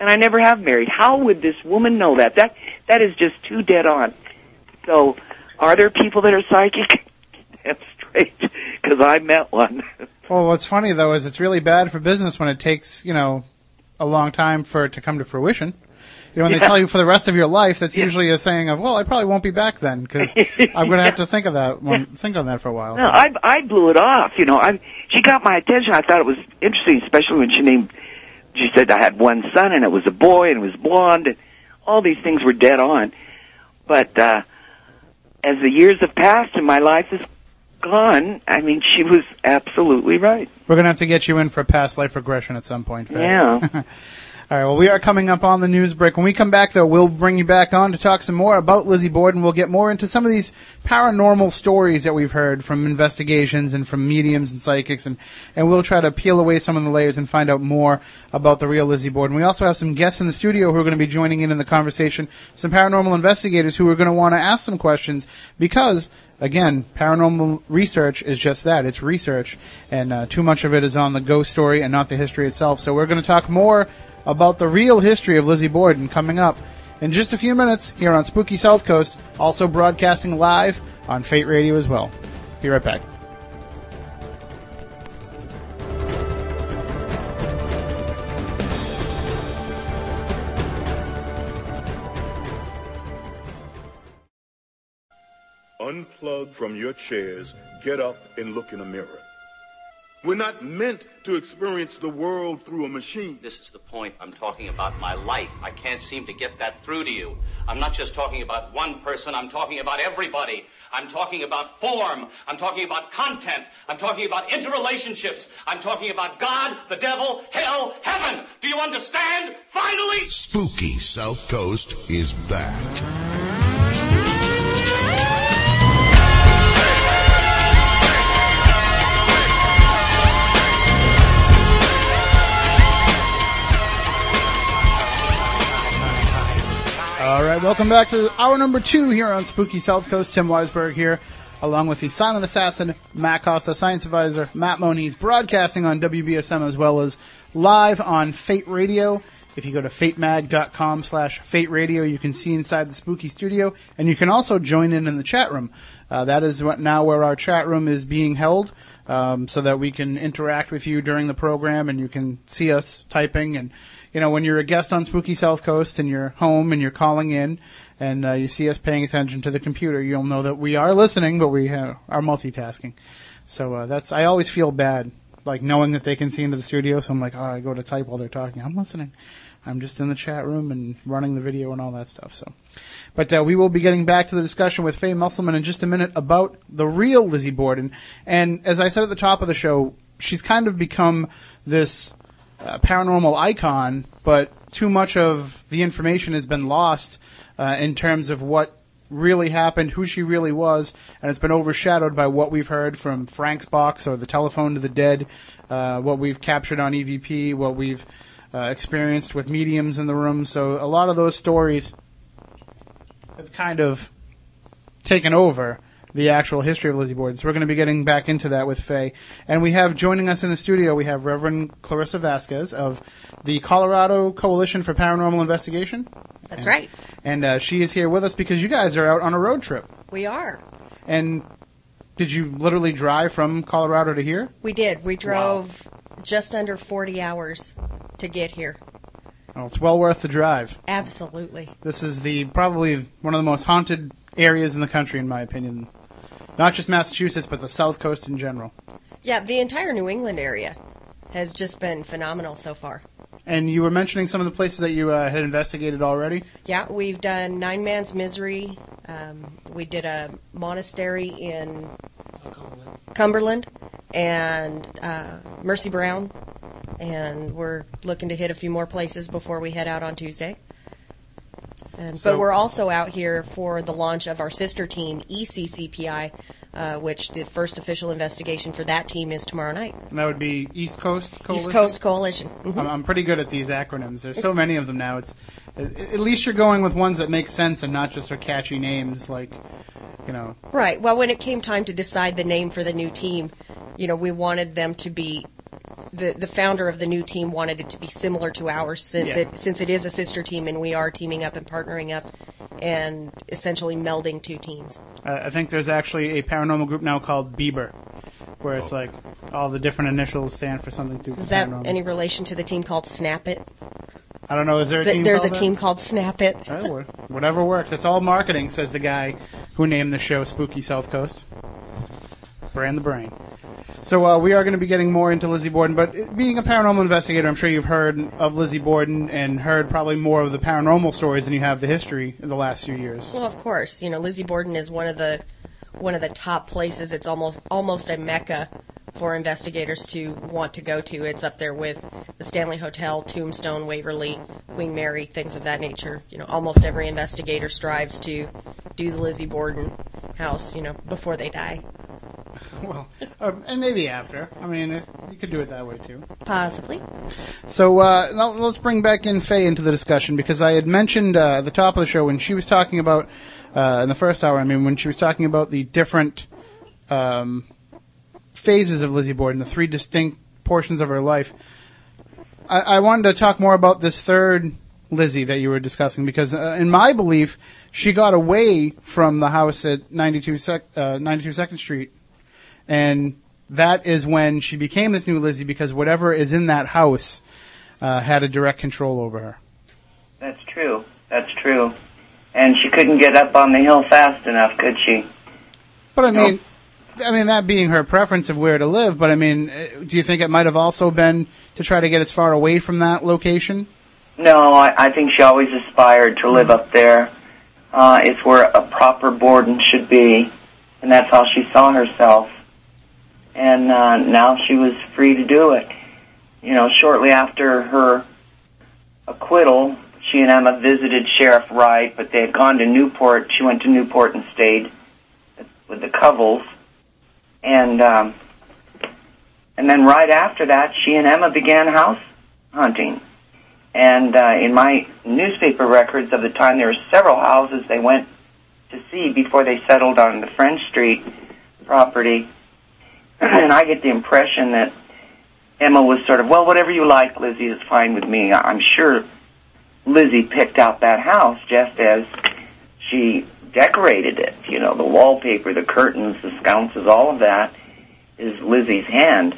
and I never have married. How would this woman know that? That that is just too dead on. So, are there people that are psychic? (laughs) That's straight, because I met one. (laughs) Well, what's funny though is it's really bad for business when it takes you know a long time for it to come to fruition. You know, when they tell you for the rest of your life, that's usually a saying of, "Well, I probably won't be back then because I'm going to have to think of that one, (laughs) think on that for a while." No, I I blew it off. You know, I she got my attention. I thought it was interesting, especially when she named. She said I had one son and it was a boy and it was blonde and all these things were dead on. But uh as the years have passed and my life is gone, I mean, she was absolutely right. We're going to have to get you in for a past life regression at some point. Faye. Yeah. (laughs) All right. Well, we are coming up on the news break. When we come back, though, we'll bring you back on to talk some more about Lizzie Borden. We'll get more into some of these paranormal stories that we've heard from investigations and from mediums and psychics, and and we'll try to peel away some of the layers and find out more about the real Lizzie Borden. We also have some guests in the studio who are going to be joining in in the conversation. Some paranormal investigators who are going to want to ask some questions because again, paranormal research is just that. It's research, and uh, too much of it is on the ghost story and not the history itself. So we're going to talk more about the real history of Lizzie Borden coming up in just a few minutes here on Spooky South Coast, also broadcasting live on Fate Radio as well. Be right back. Unplug from your chairs, get up and look in a mirror. We're not meant to experience the world through a machine. This is the point. I'm talking about my life. I can't seem to get that through to you. I'm not just talking about one person, I'm talking about everybody. I'm talking about form. I'm talking about content. I'm talking about interrelationships. I'm talking about God, the devil, hell, heaven. Do you understand? Finally! Spooky South Coast is back. All right, welcome back to hour number two here on Spooky South Coast. Tim Weisberg here, along with the silent assassin, Matt Costa, science advisor, Matt Moniz, broadcasting on WBSM as well as live on Fate Radio. If you go to fatemag.com slash fate radio, you can see inside the spooky studio, and you can also join in in the chat room. Uh, that is what, now where our chat room is being held, um, so that we can interact with you during the program, and you can see us typing. And you know, when you're a guest on Spooky South Coast and you're home and you're calling in, and uh, you see us paying attention to the computer, you'll know that we are listening, but we uh, are multitasking. So uh, that's I always feel bad, like knowing that they can see into the studio. So I'm like, oh, I go to type while they're talking. I'm listening. I'm just in the chat room and running the video and all that stuff. So, but uh, we will be getting back to the discussion with Faye Musselman in just a minute about the real Lizzie Borden. And as I said at the top of the show, she's kind of become this uh, paranormal icon, but too much of the information has been lost uh, in terms of what really happened, who she really was, and it's been overshadowed by what we've heard from Frank's box or the telephone to the dead, uh, what we've captured on EVP, what we've uh, experienced with mediums in the room. So a lot of those stories have kind of taken over the actual history of Lizzie Borden. So we're going to be getting back into that with Faye. And we have joining us in the studio, we have Reverend Clarissa Vasquez of the Colorado Coalition for Paranormal Investigation. That's And- right. And uh, she is here with us because you guys are out on a road trip. We are. And did you literally drive from Colorado to here? We did. We drove just under 40 hours to get here. Well, it's well worth the drive. Absolutely. This is the probably one of the most haunted areas in the country, in my opinion. Not just Massachusetts, but the South Coast in general. Yeah, the entire New England area has just been phenomenal so far. And you were mentioning some of the places that you uh, had investigated already. Yeah, we've done Nine Man's Misery. Um, we did a monastery in Cumberland and uh, Mercy Brown. And we're looking to hit a few more places before we head out on Tuesday. And, So- but we're also out here for the launch of our sister team, ECCPI, uh, which the first official investigation for that team is tomorrow night. And that would be East Coast Coalition. East Coast Coalition. Mhm. I'm, I'm pretty good at these acronyms. There's so many of them now. It's at at least you're going with ones that make sense and not just are catchy names like, you know. Right. Well, when it came time to decide the name for the new team, you know, we wanted them to be the the founder of the new team wanted it to be similar to ours since Yeah. it since it is a sister team and we are teaming up and partnering up and essentially melding two teams. Uh, I think there's actually a paranormal group now called Bieber, where it's like all the different initials stand for something to Is that paranormal. any relation to the team called Snap It? I don't know. Is there a Th- team? There's a called that? team called Snap It. Oh, wha- whatever works. It's all marketing, says the guy who named the show Spooky South Coast. Brand the brain. So uh, we are going to be getting more into Lizzie Borden, but being a paranormal investigator, I'm sure you've heard of Lizzie Borden and heard probably more of the paranormal stories than you have the history in the last few years. Well, of course, you know Lizzie Borden is one of the one of the top places. It's almost almost a mecca for investigators to want to go to. It's up there with the Stanley Hotel, Tombstone, Waverly, Queen Mary, things of that nature. You know, almost every investigator strives to do the Lizzie Borden house. You know, before they die, (laughs) Well, um, and maybe after. I mean, uh, you could do it that way too. possibly. So uh, now let's bring back in Faye into the discussion because I had mentioned uh, at the top of the show when she was talking about uh, in the first hour. I mean, when she was talking about the different um, phases of Lizzie Borden, the three distinct portions of her life. I, I wanted to talk more about this third Lizzie that you were discussing because, uh, in my belief, she got away from the house at 92 sec, uh, 92 Second Street, and that is when she became this new Lizzie because whatever is in that house uh, had a direct control over her. That's true. That's true. And she couldn't get up on the hill fast enough, could she? But I mean, I mean that being her preference of where to live. But I mean, uh, do you think it might have also been to try to get as far away from that location? No, I, I think she always aspired to live up there. Uh, it's where a proper Borden should be, and that's how she saw herself. And uh, now she was free to do it. You know, shortly after her acquittal, she and Emma visited Sheriff Wright, but they had gone to Newport. She went to Newport and stayed with the Covels, and um, and then right after that, she and Emma began house hunting. And uh, in my newspaper records of the time, there were several houses they went to see before they settled on the French Street property. (clears throat) and I get the impression that Emma was sort of, well, whatever you like, Lizzie, is fine with me. I'm sure Lizzie picked out that house just as she decorated it. You know, the wallpaper, the curtains, the sconces, all of that is Lizzie's hand.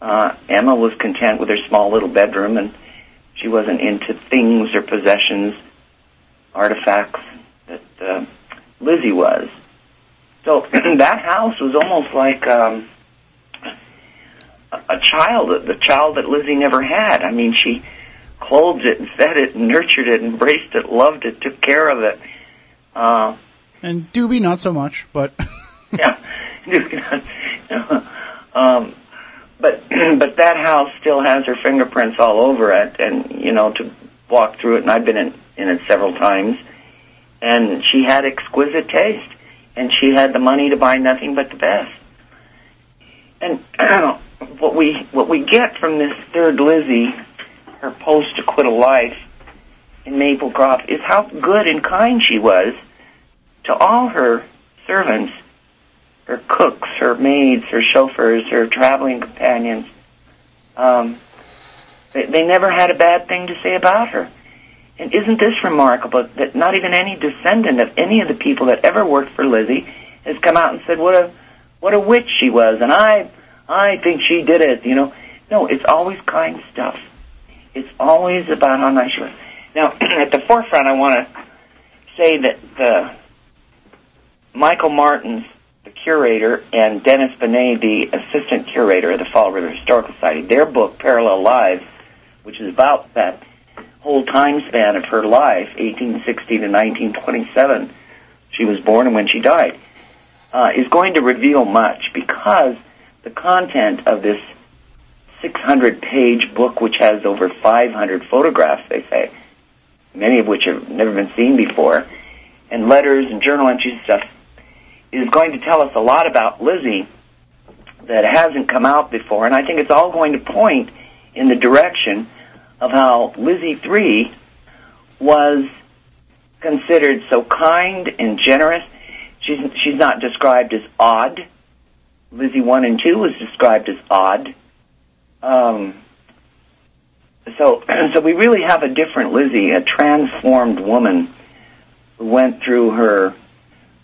Uh, Emma was content with her small little bedroom and she wasn't into things or possessions, artifacts that uh, Lizzie was. So (clears throat) that house was almost like um, a child, the child that Lizzie never had. I mean, she clothed it and fed it and nurtured it, embraced it, loved it, took care of it. Uh, And Doobie, not so much, but (laughs) yeah. (laughs) um, but (clears throat) but that house still has her fingerprints all over it, and you know to walk through it. And I've been in, in it several times. And she had exquisite taste, and she had the money to buy nothing but the best. And (clears throat) what we what we get from this third Lizzie, her post acquittal life in Maplecroft, is how good and kind she was to all her servants her cooks, her maids, her chauffeurs, her traveling companions. Um, they, they never had a bad thing to say about her. And isn't this remarkable that not even any descendant of any of the people that ever worked for Lizzie has come out and said what a what a witch she was, and I I think she did it. You know, no, it's always kind stuff. It's always about nice she was. Now, (clears throat) at the forefront, I want to say that the Michael Martins the curator, and Dennis Binette, the assistant curator of the Fall River Historical Society. Their book, Parallel Lives, which is about that whole time span of her life, 1860 to 1927, she was born and when she died, uh, is going to reveal much because the content of this 600 page book, which has over 500 photographs, they say, many of which have never been seen before, and letters and journal entries and stuff, is going to tell us a lot about Lizzie that hasn't come out before, and I think it's all going to point in the direction of how Lizzie 3 was considered so kind and generous. She's, she's not described as odd. Lizzie 1 and 2 was described as odd. Um, so, (clears throat) so we really have a different Lizzie, a transformed woman who went through her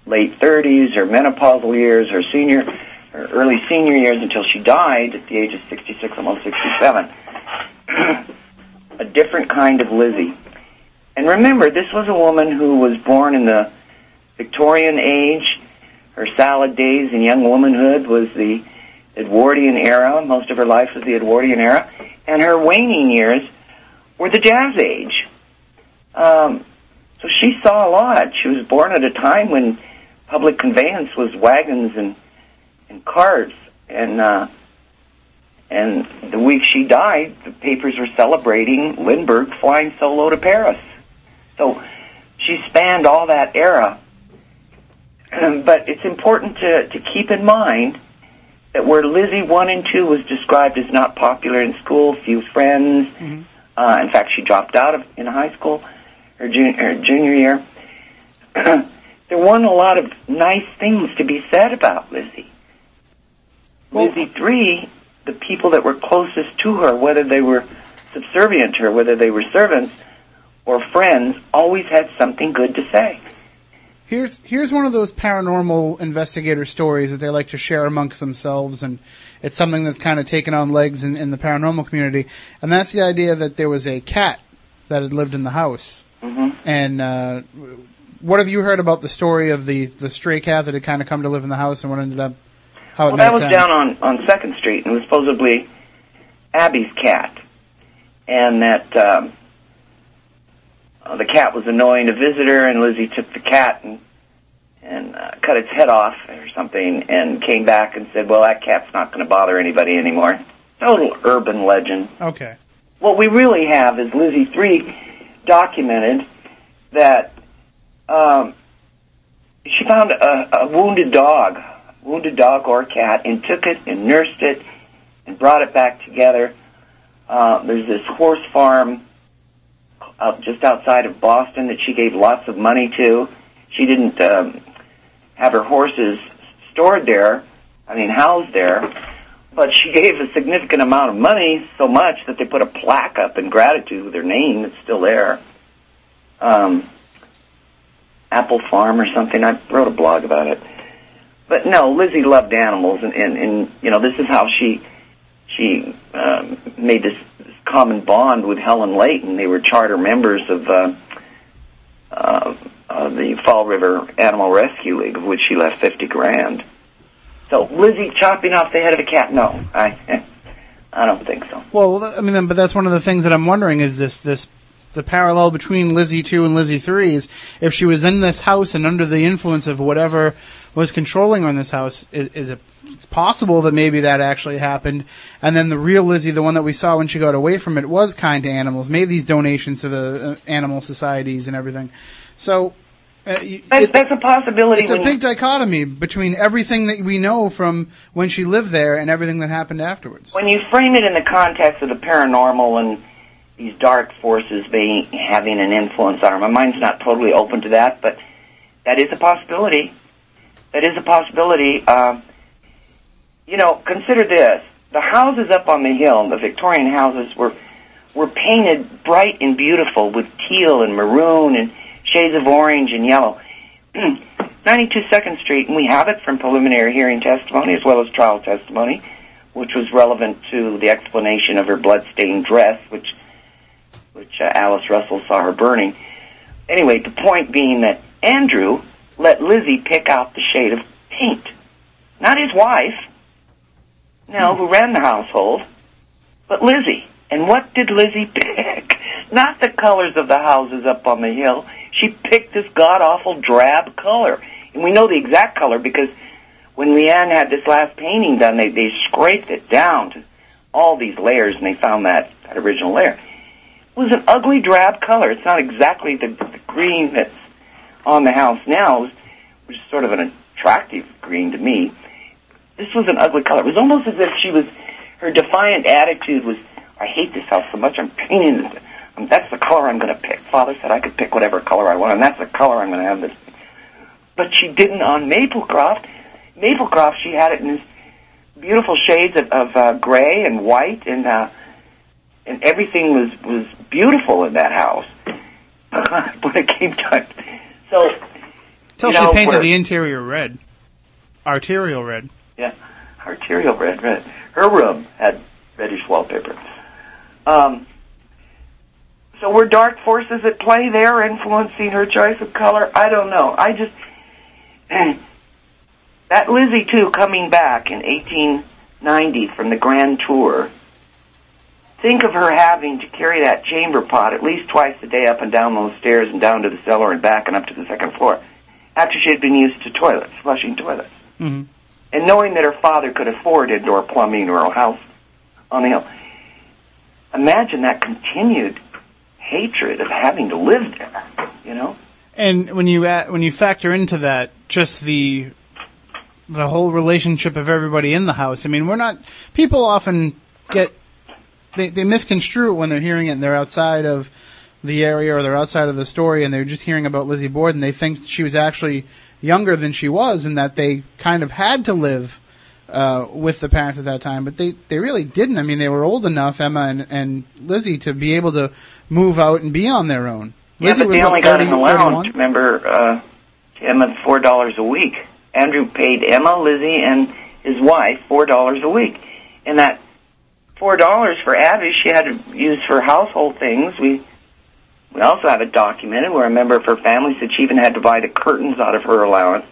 late 30s, her menopausal years, her senior, her early senior years until she died at the age of 66, almost 67. (clears throat) a different kind of Lizzie. And remember, this was a woman who was born in the Victorian age. Her salad days in young womanhood was the Edwardian era. Most of her life was the Edwardian era. And her waning years were the Jazz age. Um, so she saw a lot. She was born at a time when public conveyance was wagons and and carts and uh and the week she died the papers were celebrating Lindbergh flying solo to Paris so she spanned all that era (clears throat) but it's important to to keep in mind where Lizzie 1 and 2 was described as not popular in school few friends Mm-hmm. uh in fact she dropped out of in high school her junior, her junior year (clears throat) there weren't a lot of nice things to be said about Lizzie. Lizzie three, the people that were closest to her, whether they were subservient to her, whether they were servants or friends, always had something good to say. Here's here's one of those paranormal investigator stories that they like to share amongst themselves, and it's something that's kind of taken on legs in, in the paranormal community. And that's the idea that there was a cat that had lived in the house. Mm-hmm. And uh, what have you heard about the story of the the stray cat that had kind of come to live in the house and what ended up how it Well, that was sense? down on on Second Street, and it was supposedly Abby's cat, and that um, uh, the cat was annoying a visitor, and Lizzie took the cat and and uh, cut its head off or something, and came back and said, "Well, that cat's not going to bother anybody anymore." Total urban legend. Okay. What we really have is Lizzie three documented that um, she found a, a wounded dog, wounded dog or cat, and took it and nursed it and brought it back together. Uh, there's this horse farm out just outside of Boston that she gave lots of money to. She didn't um, have her horses stored there, I mean housed there. But she gave a significant amount of money, so much that they put a plaque up in gratitude with her name. It's still there. Um, Apple Farm or something. I wrote a blog about it. But no, Lizzie loved animals, and, and, and you know this is how she she um, made this common bond with Helen Leighton. They were charter members of uh, uh, uh, the Fall River Animal Rescue League, of which she left fifty grand. So Lizzie chopping off the head of a cat? No, I (laughs) I don't think so. Well, I mean, but that's one of the things that I'm wondering is this this the parallel between Lizzie two and Lizzie three is if she was in this house and under the influence of whatever was controlling her in this house, is, is it it's possible that maybe that actually happened, and then the real Lizzie, the one that we saw when she got away from it, was kind to animals, made these donations to the uh, animal societies and everything. So. Uh, That's, that's a possibility. it's a big dichotomy between everything that we know from when she lived there and everything that happened afterwards. when you frame it in the context of the paranormal and these dark forces being having an influence on her, my mind's not totally open to that, but that is a possibility. That is a possibility. Um, you know, consider this: the houses up on the hill, the Victorian houses, were were painted bright and beautiful with teal and maroon and shades of orange and yellow. (clears throat) 92 Second Street, and we have it from preliminary hearing testimony as well as trial testimony, which was relevant to the explanation of her blood-stained dress, which which uh, Alice Russell saw her burning. Anyway, the point being that Andrew let Lizzie pick out the shade of paint, not his wife, no, who ran the household, but Lizzie. And what did Lizzie (laughs) pick? Not the colors of the houses up on the hill. She picked this god awful drab color. And we know the exact color because when Leanne had this last painting done, they, they scraped it down to all these layers and they found that, that original layer. It was an ugly drab color. It's not exactly the, the green that's on the house now, which is sort of an attractive green to me. This was an ugly color. It was almost as if she was, her defiant attitude was, I hate this house so much, I'm painting it. Um, that's the color I'm going to pick. Father said I could pick whatever color I want, and that's the color I'm going to have this. But she didn't on Maplecroft. Maplecroft, she had it in this beautiful shades of, of uh, gray and white, and uh, and everything was was beautiful in that house. (laughs) when it came time, so Till you she painted the interior red, arterial red. Yeah, arterial red, red. Her room had reddish wallpaper. Um, so were dark forces at play there influencing her choice of color? I don't know. I just (clears throat) that Lizzie too coming back in 1890 from the Grand Tour. Think of her having to carry that chamber pot at least twice a day up and down those stairs and down to the cellar and back and up to the second floor after she had been used to toilets, flushing toilets Mm-hmm. And knowing that her father could afford indoor plumbing or a house on the hill. Imagine that continued hatred of having to live there, you know? And when you add, when you factor into that just the the whole relationship of everybody in the house. I mean, we're not people often get they they misconstrue it when they're hearing it and they're outside of the area or they're outside of the story and they're just hearing about Lizzie Borden. They think she was actually younger than she was and that they kind of had to live uh, with the parents at that time, but they, they really didn't. I mean, they were old enough, Emma and, and Lizzie, to be able to move out and be on their own. Yeah, Lizzie but was they only got 30, an allowance, 31? remember, uh, Emma four dollars a week. Andrew paid Emma, Lizzie, and his wife four dollars a week. And that four dollars for Abby she had to use for household things. We we also have it documented where a member of her family said she even had to buy the curtains out of her allowance,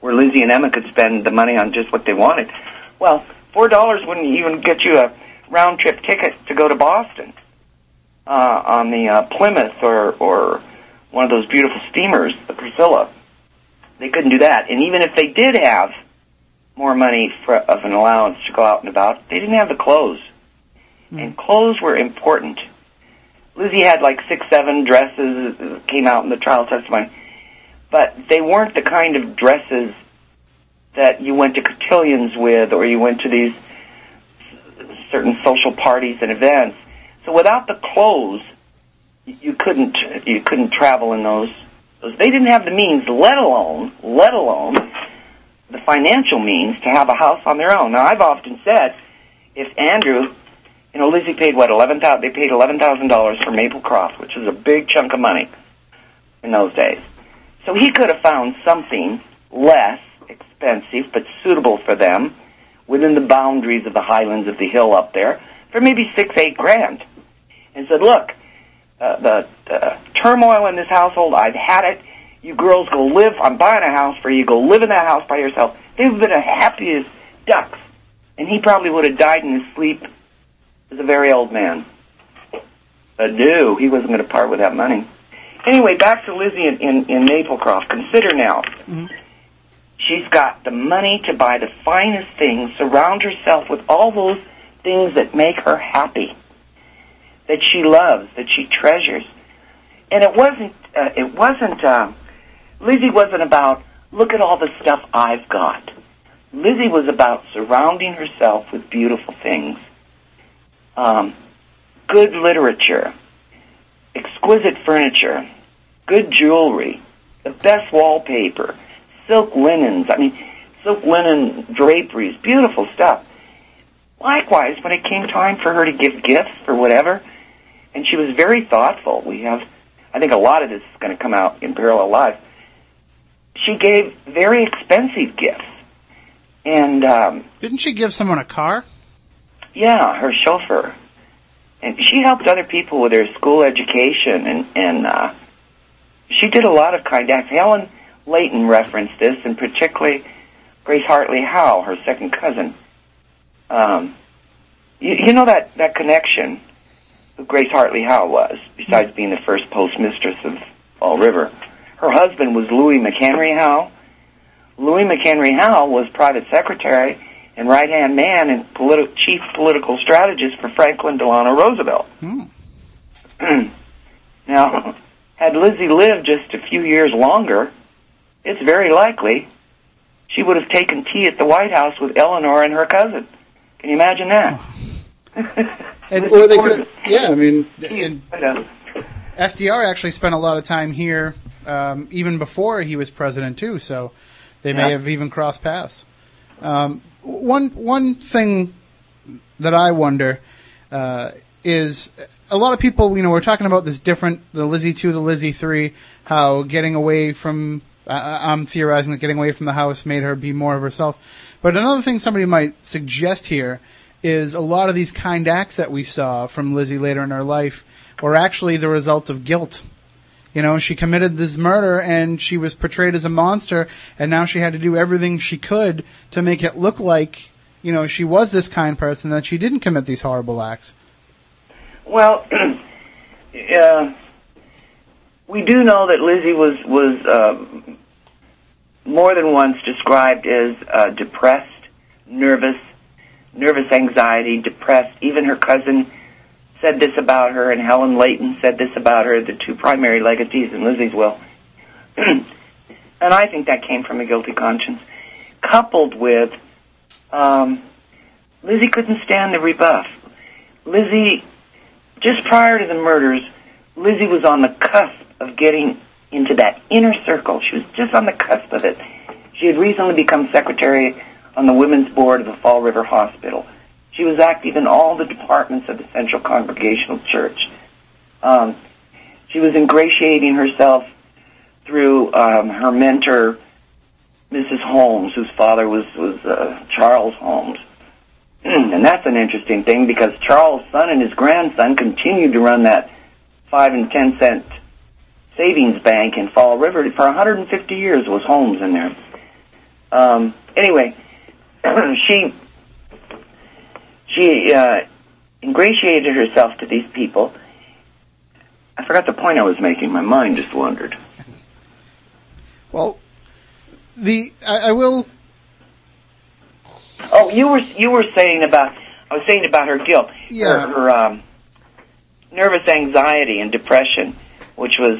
where Lizzie and Emma could spend the money on just what they wanted. Well, four dollars wouldn't even get you a round trip ticket to go to Boston uh, on the uh, Plymouth or or one of those beautiful steamers, the Priscilla. They couldn't do that, and even if they did have more money for, of an allowance to go out and about, they didn't have the clothes, and clothes were important. Lizzie had like six, seven dresses that came out in the trial testimony, but they weren't the kind of dresses that you went to cotillions with, or you went to these certain social parties and events. So without the clothes, you couldn't you couldn't travel in those. they didn't have the means, let alone let alone the financial means to have a house on their own. Now, I've often said, if Andrew, you know, Lizzie paid what eleven thousand? They paid eleven thousand dollars for Maplecroft, which is a big chunk of money in those days. So he could have found something less expensive but suitable for them within the boundaries of the highlands of the hill up there for maybe six, eight grand, and said, "Look, uh, the uh, turmoil in this household, I've had it. You girls go live. I'm buying a house for you. Go live in that house by yourself." They've been happy as ducks, and he probably would have died in his sleep as a very old man. But no, he wasn't going to part with that money. Anyway, back to Lizzie in, in, in Maplecroft. Consider now, she's got the money to buy the finest things, surround herself with all those things that make her happy, that she loves, that she treasures. And it wasn't, uh, it wasn't, uh, Lizzie wasn't about, look at all the stuff I've got. Lizzie was about surrounding herself with beautiful things. Um, good literature, exquisite furniture, good jewelry, the best wallpaper, silk linens, I mean, silk linen draperies, beautiful stuff. Likewise, when it came time for her to give gifts or whatever, and she was very thoughtful, we have, I think a lot of this is going to come out in parallel lives, she gave very expensive gifts. And, um, Didn't she give someone a car? Yeah, her chauffeur. And she helped other people with their school education and, and uh, she did a lot of kind acts. Helen Leighton referenced this, and particularly Grace Hartley Howe, her second cousin. Um, you, you know that, that connection who Grace Hartley Howe was, besides being the first postmistress of Fall River. Her husband was Louis McHenry Howe. Louis McHenry Howe was private secretary and right hand man and politi- chief political strategist for Franklin Delano Roosevelt. (clears throat) now, had Lizzie lived just a few years longer, it's very likely she would have taken tea at the White House with Eleanor and her cousin. Can you imagine that? (laughs) And, or they could, yeah. I mean, (laughs) uh, FDR actually spent a lot of time here, um, even before he was president too. So they may Yeah. have even crossed paths. Um, one one thing that I wonder uh, is a lot of people. You know, we're talking about this different the Lizzie two, the Lizzie three, how getting away from. I I'm theorizing that getting away from the house made her be more of herself. But another thing somebody might suggest here is a lot of these kind acts that we saw from Lizzie later in her life were actually the result of guilt. You know, she committed this murder and she was portrayed as a monster and now she had to do everything she could to make it look like, you know, she was this kind person that she didn't commit these horrible acts. Well, (clears throat) uh, we do know that Lizzie was was uh, more than once described as uh, depressed, nervous, nervous anxiety, depressed. Even her cousin said this about her, and Helen Leighton said this about her, the two primary legatees in Lizzie's will. (clears throat) and I think that came from a guilty conscience, coupled with um, Lizzie couldn't stand the rebuff. Lizzie, just prior to the murders, Lizzie was on the cusp of getting into that inner circle. She was just on the cusp of it. She had recently become secretary on the women's board of the Fall River Hospital. She was active in all the departments of the Central Congregational Church. Um, she was ingratiating herself through um, her mentor, Mrs. Holmes, whose father was was uh, Charles Holmes. (clears throat) and that's an interesting thing because Charles' son and his grandson continued to run that five and ten cent savings bank in Fall River for 150 years. Was Holmes in there? Um, anyway, (clears throat) she she uh, ingratiated herself to these people. I forgot the point I was making. My mind just wandered. Well, the I, I will. Oh, you were you were saying about I was saying about her guilt, Yeah. her, her um, nervous anxiety and depression, which was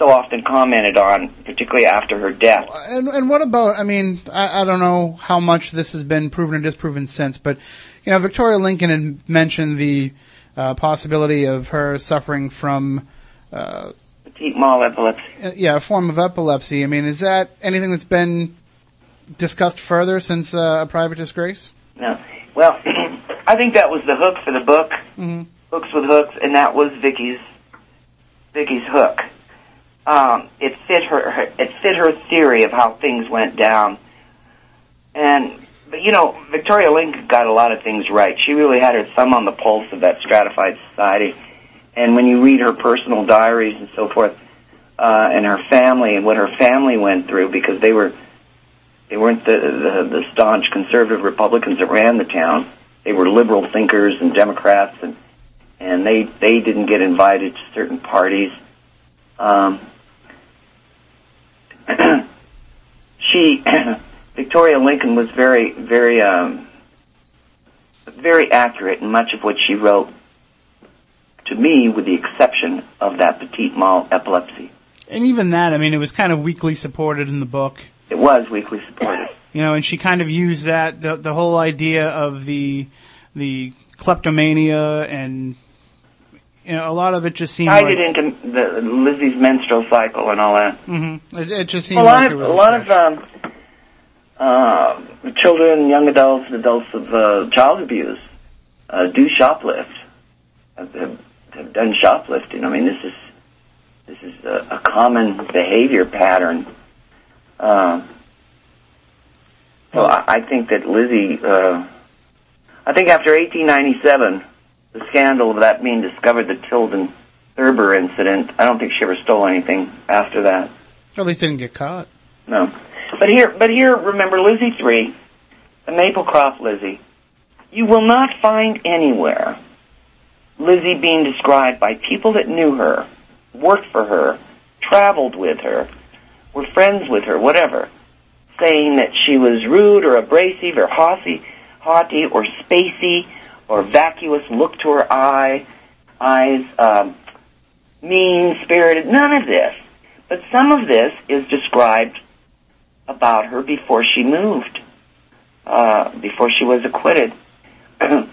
so often commented on, particularly after her death. And, and what about? I mean, I, I don't know how much this has been proven or disproven since, but you know, Victoria Lincoln had mentioned the uh, possibility of her suffering from. Uh, Petite mal epilepsy. uh, yeah, a form of epilepsy. I mean, is that anything that's been discussed further since uh, A Private Disgrace? No. Well, (clears throat) I think that was the hook for the book. Mhm. Hooks with hooks, and that was Vicky's Vicky's hook. Um, it fit her, her. It fit her theory of how things went down. And but you know, Victoria Lincoln got a lot of things right. She really had her thumb on the pulse of that stratified society. And when you read her personal diaries and so forth, uh, and her family and what her family went through, because they were they weren't the, the the staunch conservative Republicans that ran the town. They were liberal thinkers and Democrats, and and they they didn't get invited to certain parties. Um, (coughs) she (coughs) Victoria Lincoln was very very um, very accurate in much of what she wrote. To me, with the exception of that petite mal epilepsy, And even that, I mean, it was kind of weakly supported in the book. it was weakly supported. (coughs) You know, and she kind of used that the the whole idea of the the kleptomania and you know a lot of it just seemed Tied like it into the Mm-hmm. Lizzie's menstrual cycle and all that. hmm it, it just seemed a lot like of a a lot of um, uh, children, young adults, and adults of uh, child abuse uh, do shoplift. Have, have, have done shoplifting. I mean, this is this is a, a common behavior pattern. Uh, so I, I think that Lizzie. Uh, I think after 1897, the scandal of that being discovered, the Tilden Thurber incident. I don't think she ever stole anything after that. Or at least didn't get caught. No. But here, but here, remember Lizzie three, the Maplecroft Lizzie. You will not find anywhere Lizzie being described by people that knew her, worked for her, traveled with her, were friends with her, whatever, saying that she was rude or abrasive or haughty, haughty or spacey or vacuous look to her eye, eyes, um, mean spirited. None of this. But some of this is described about her before she moved, uh, before she was acquitted. (clears throat) I,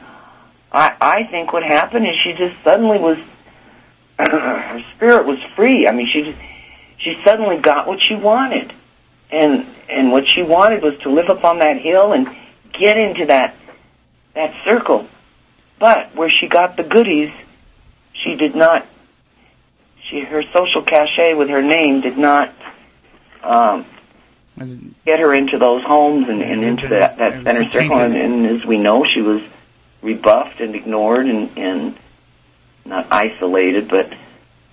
I think what happened is she just suddenly was, (clears throat) her spirit was free. I mean, she just, she suddenly got what she wanted. And, and what she wanted was to live up on that hill and get into that, that circle. But where she got the goodies, she did not, she, her social cachet with her name did not, um, get her into those homes and, and into that, that center circle. And, and as we know, she was rebuffed and ignored and, and not isolated, but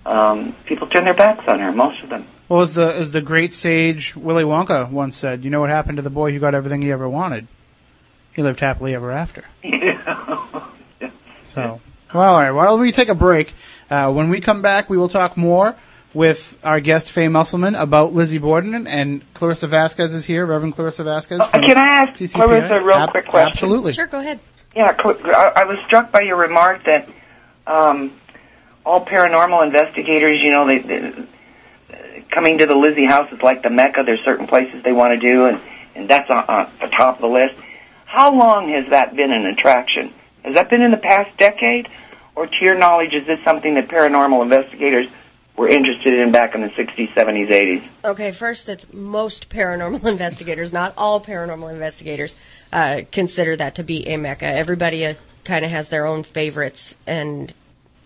um, people turned their backs on her, most of them. Well, as the as the great sage Willy Wonka once said, you know what happened to the boy who got everything he ever wanted? He lived happily ever after. (laughs) So, well, all right. Why don't we take a break? Uh, when we come back, we will talk more with our guest Faye Musselman about Lizzie Borden and Clarissa Vasquez is here, Reverend Clarissa Vasquez. Uh, can I ask CCPI. Clarissa a real Ab- quick question? Absolutely. Sure, go ahead. Yeah, I I was struck by your remark that um, all paranormal investigators, you know, they, they coming to the Lizzie house is like the Mecca. There's certain places they want to do, and and that's on, on the top of the list. How long has that been an attraction? Has that been in the past decade, or to your knowledge, is this something that paranormal investigators were interested in back in the 60s, 70s, 80s? Okay, first, it's most paranormal (laughs) investigators, not all paranormal investigators, uh, consider that to be a mecca. Everybody uh, kind of has their own favorites, and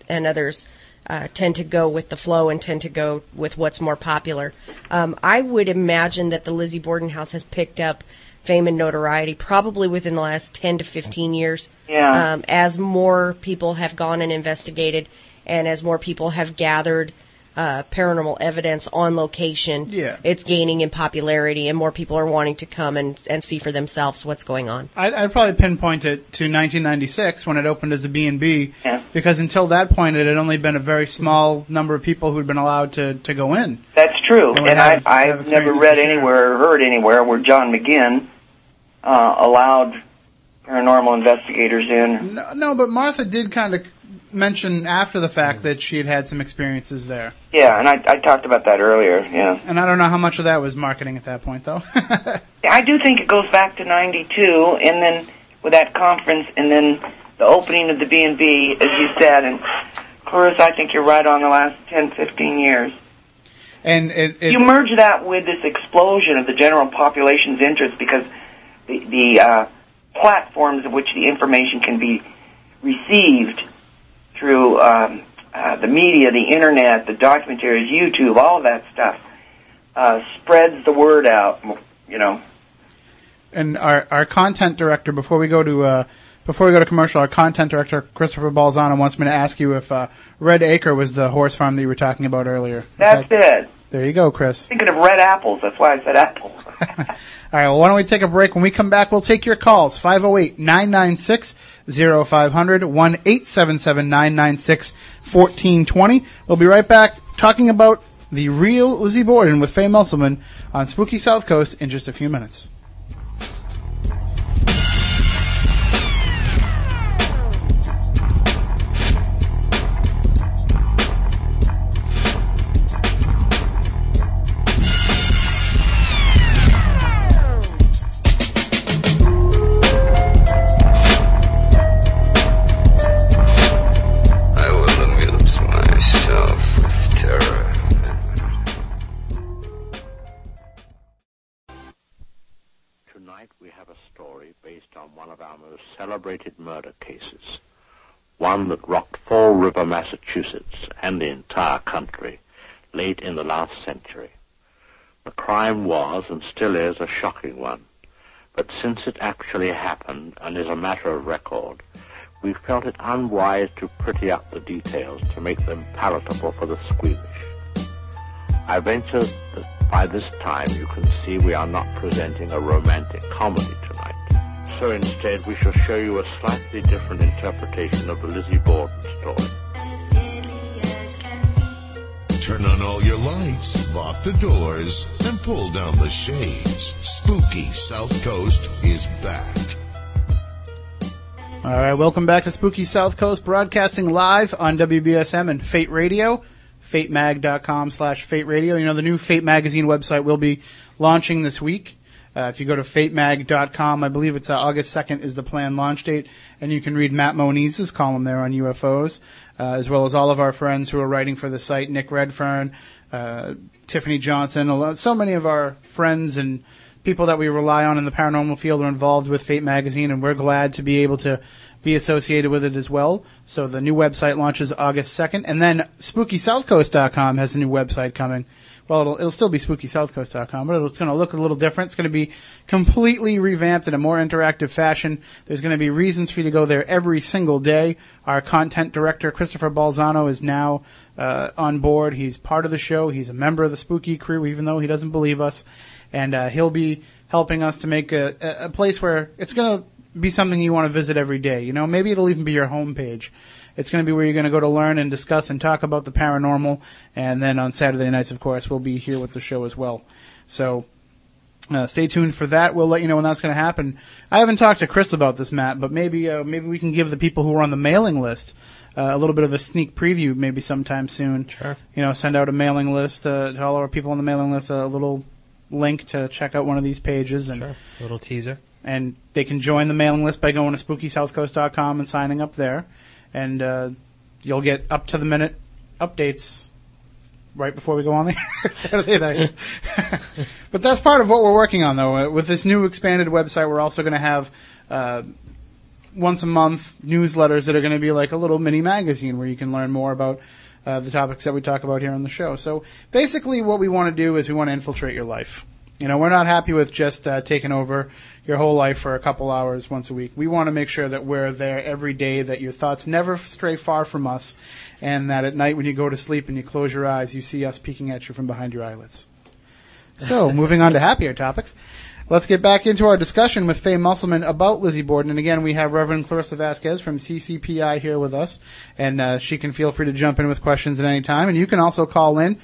and others uh, tend to go with the flow and tend to go with what's more popular. Um, I would imagine that the Lizzie Borden house has picked up fame and notoriety probably within the last 10 to 15 years. Yeah. Um, as more people have gone and investigated, and as more people have gathered uh, paranormal evidence on location, Yeah. it's gaining in popularity, and more people are wanting to come and, and see for themselves what's going on. I'd, I'd probably pinpoint it to 1996 when it opened as a B&B, Yeah. because until that point it had only been a very small number of people who'd been allowed to, to go in. That's true, And and I, I've never read anywhere or heard anywhere where John McGinn uh, allowed paranormal investigators in. No, no, but Martha did kind of mention after the fact that she had had some experiences there. Yeah, and I, I talked about that earlier. Yeah, And I don't know how much of that was marketing at that point, though. (laughs) I do think it goes back to '92, and then with that conference, and then the opening of the B and B, as you said, and Clarissa, I think you're right on the last 10, 15 years. And it, it, you merge that with this explosion of the general population's interest because the, the uh, platforms of which the information can be received through um, uh, the media, the internet, the documentaries, YouTube, all of that stuff uh, spreads the word out. You know, and our our content director before we go to uh, before we go to commercial, our content director Christopher Balzano wants me to ask you if uh, Red Acre was the horse farm that you were talking about earlier. That's it. There you go, Chris. Thinking of red apples, that's why I said apple. (laughs) All right, well, why don't we take a break? When we come back, we'll take your calls. 508-996-0500, 1-877-996-1420. We'll be right back talking about the real Lizzie Borden with Faye Musselman on Spooky South Coast in just a few minutes. Celebrated murder cases. One that rocked Fall River, Massachusetts, and the entire country late in the last century. The crime was and still is a shocking one. But since it actually happened and is a matter of record, we felt it unwise to pretty up the details to make them palatable for the squeamish. I venture that by this time you can see we are not presenting a romantic comedy tonight. So instead we shall show you a slightly different interpretation of the Lizzie Borden story. Turn on all your lights, lock the doors, and pull down the shades. Spooky South Coast is back. All right, welcome back to Spooky South Coast, broadcasting live on WBSM and Fate Radio, fatemag.com slash fate radio. You know, the new Fate Magazine website will be launching this week. Uh, if you go to fatemag.com, I believe it's uh, August 2nd is the planned launch date, and you can read Matt Moniz's column there on UFOs, uh, as well as all of our friends who are writing for the site, Nick Redfern, uh, Tiffany Johnson, so many of our friends and people that we rely on in the paranormal field are involved with Fate Magazine, and we're glad to be able to be associated with it as well. So the new website launches August 2nd, and then SpookySouthCoast.com has a new website coming. Well, it'll, it'll still be SpookySouthCoast.com, but it's going to look a little different. It's going to be completely revamped in a more interactive fashion. There's going to be reasons for you to go there every single day. Our content director, Christopher Balzano, is now uh, on board. He's part of the show. He's a member of the Spooky crew, even though he doesn't believe us. And uh, he'll be helping us to make a, a, place where it's going to be something you want to visit every day. You know, maybe it'll even be your homepage. It's going to be where you're going to go to learn and discuss and talk about the paranormal. And then on Saturday nights, of course, we'll be here with the show as well. So uh, stay tuned for that. We'll let you know when that's going to happen. I haven't talked to Chris about this, Matt, but maybe uh, maybe we can give the people who are on the mailing list uh, a little bit of a sneak preview, maybe sometime soon. Sure. You know, send out a mailing list uh, to all our people on the mailing list, a little link to check out one of these pages, and Sure. Little teaser. and they can join the mailing list by going to SpookySouthCoast.com and signing up there, and uh, you'll get up to the minute updates right before we go on the air (laughs) Saturday nights. (laughs) but that's part of what we're working on, though. Uh, With this new expanded website, we're also going to have uh, once a month newsletters that are going to be like a little mini magazine where you can learn more about uh, the topics that we talk about here on the show. So basically, what we want to do is we want to infiltrate your life. You know, we're not happy with just uh, taking over your whole life for a couple hours once a week. We want to make sure that we're there every day, that your thoughts never stray far from us, and that at night when you go to sleep and you close your eyes, you see us peeking at you from behind your eyelids. So, (laughs) moving on to happier topics. Let's get back into our discussion with Faye Musselman about Lizzie Borden. And again, we have Reverend Clarissa Vasquez from CCPI here with us. And uh, she can feel free to jump in with questions at any time. And you can also call in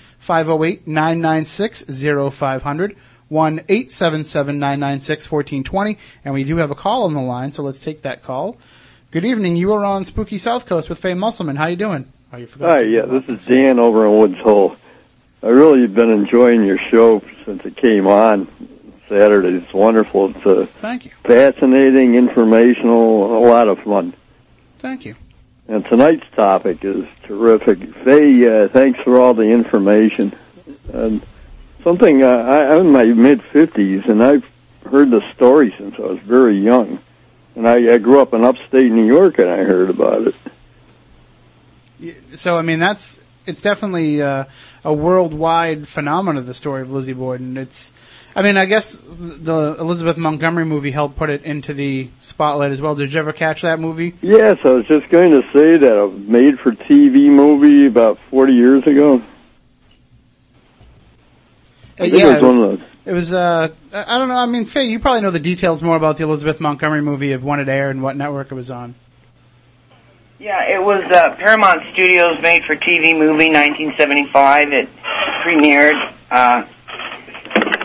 508-996-0500, 1-877-996-1420. And we do have a call on the line, so let's take that call. Good evening. You are on Spooky South Coast with Faye Musselman. How are you doing? Oh, you forgot Hi, yeah, this is Dan over in Woods Hole. I really have been enjoying your show since it came on Saturday. It's wonderful. It's uh, Thank you. fascinating, informational, a lot of fun. Thank you. And tonight's topic is terrific. Faye, uh, thanks for all the information. And something uh, I, I'm in my mid fifties, and I've heard the story since I was very young. And I, I grew up in upstate New York, and I heard about it. So I mean, that's it's definitely uh, a worldwide phenomenon. The story of Lizzie Borden. It's, I mean, I guess the Elizabeth Montgomery movie helped put it into the spotlight as well. Did you ever catch that movie? Yes, I was just going to say that a made-for-TV movie about 40 years ago. I think yeah, it was one of those. It was. Uh, I I don't know. I mean, Faye, you probably know the details more about the Elizabeth Montgomery movie of when it aired and what network it was on. Yeah, it was uh, Paramount Studios made for TV movie 1975. It premiered uh,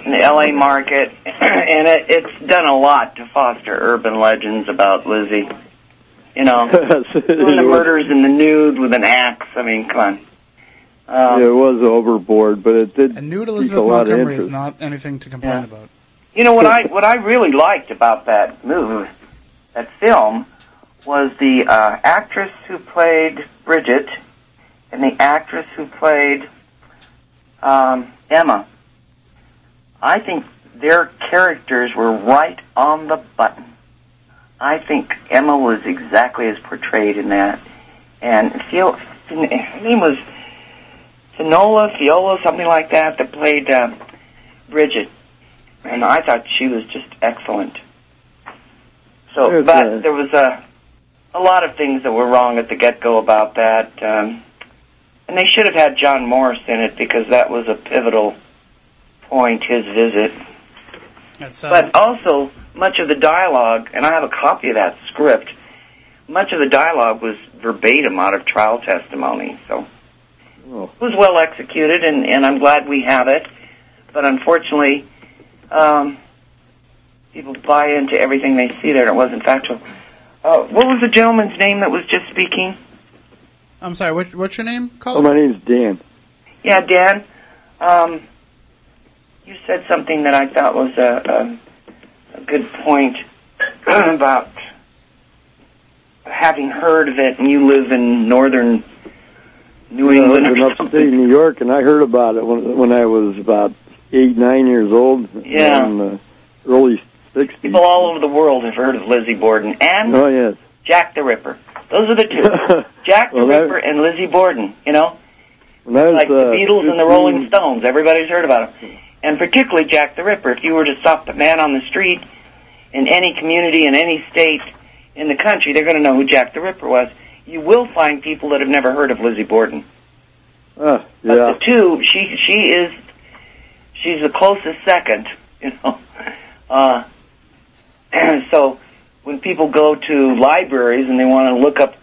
in the LA market, (clears throat) and it, it's done a lot to foster urban legends about Lizzie. You know, (laughs) doing the murders in the nude with an axe. I mean, come on. Um, yeah, it was overboard, but it did And nude Elizabeth a lot of Montgomery is not anything to complain Yeah. about. You know what I what I really liked about that movie, that film, was the uh, actress who played Bridget and the actress who played um, Emma. I think their characters were right on the button. I think Emma was exactly as portrayed in that, and Fio- her name was Finola, Fiola, something like that, that played uh, Bridget and I thought she was just excellent. So, There's but a- there was a a lot of things that were wrong at the get go about that, um, and they should have had John Morse in it because that was a pivotal point. His visit, That's, uh, but also much of the dialogue, and I have a copy of that script. Much of the dialogue was verbatim out of trial testimony, so Oh. it was well executed, and, and I'm glad we have it. But unfortunately, um, people buy into everything they see there, and it wasn't factual. Uh, what was the gentleman's name that was just speaking? I'm sorry. What, what's your name? Call Oh, my name's Dan. Yeah, Dan. Um, you said something that I thought was a, a, a good point (clears throat) about having heard of it, and you live in northern New England or in something. upstate New York, and I heard about it when when I was about eight, nine years old. Yeah. In the early '60s. People all over the world have heard of Lizzie Borden and Oh yes. Jack the Ripper. Those are the two. (laughs) Jack the Well, Ripper and Lizzie Borden. You know, was, like the uh, Beatles and the Rolling Stones. Everybody's heard about them, and particularly Jack the Ripper. If you were to stop a man on the street in any community in any state in the country, they're going to know who Jack the Ripper was. You will find people that have never heard of Lizzie Borden. But yeah. the two, she she is she's the closest second, (laughs) you know. Uh, (clears throat) so when people go to libraries and they want to look up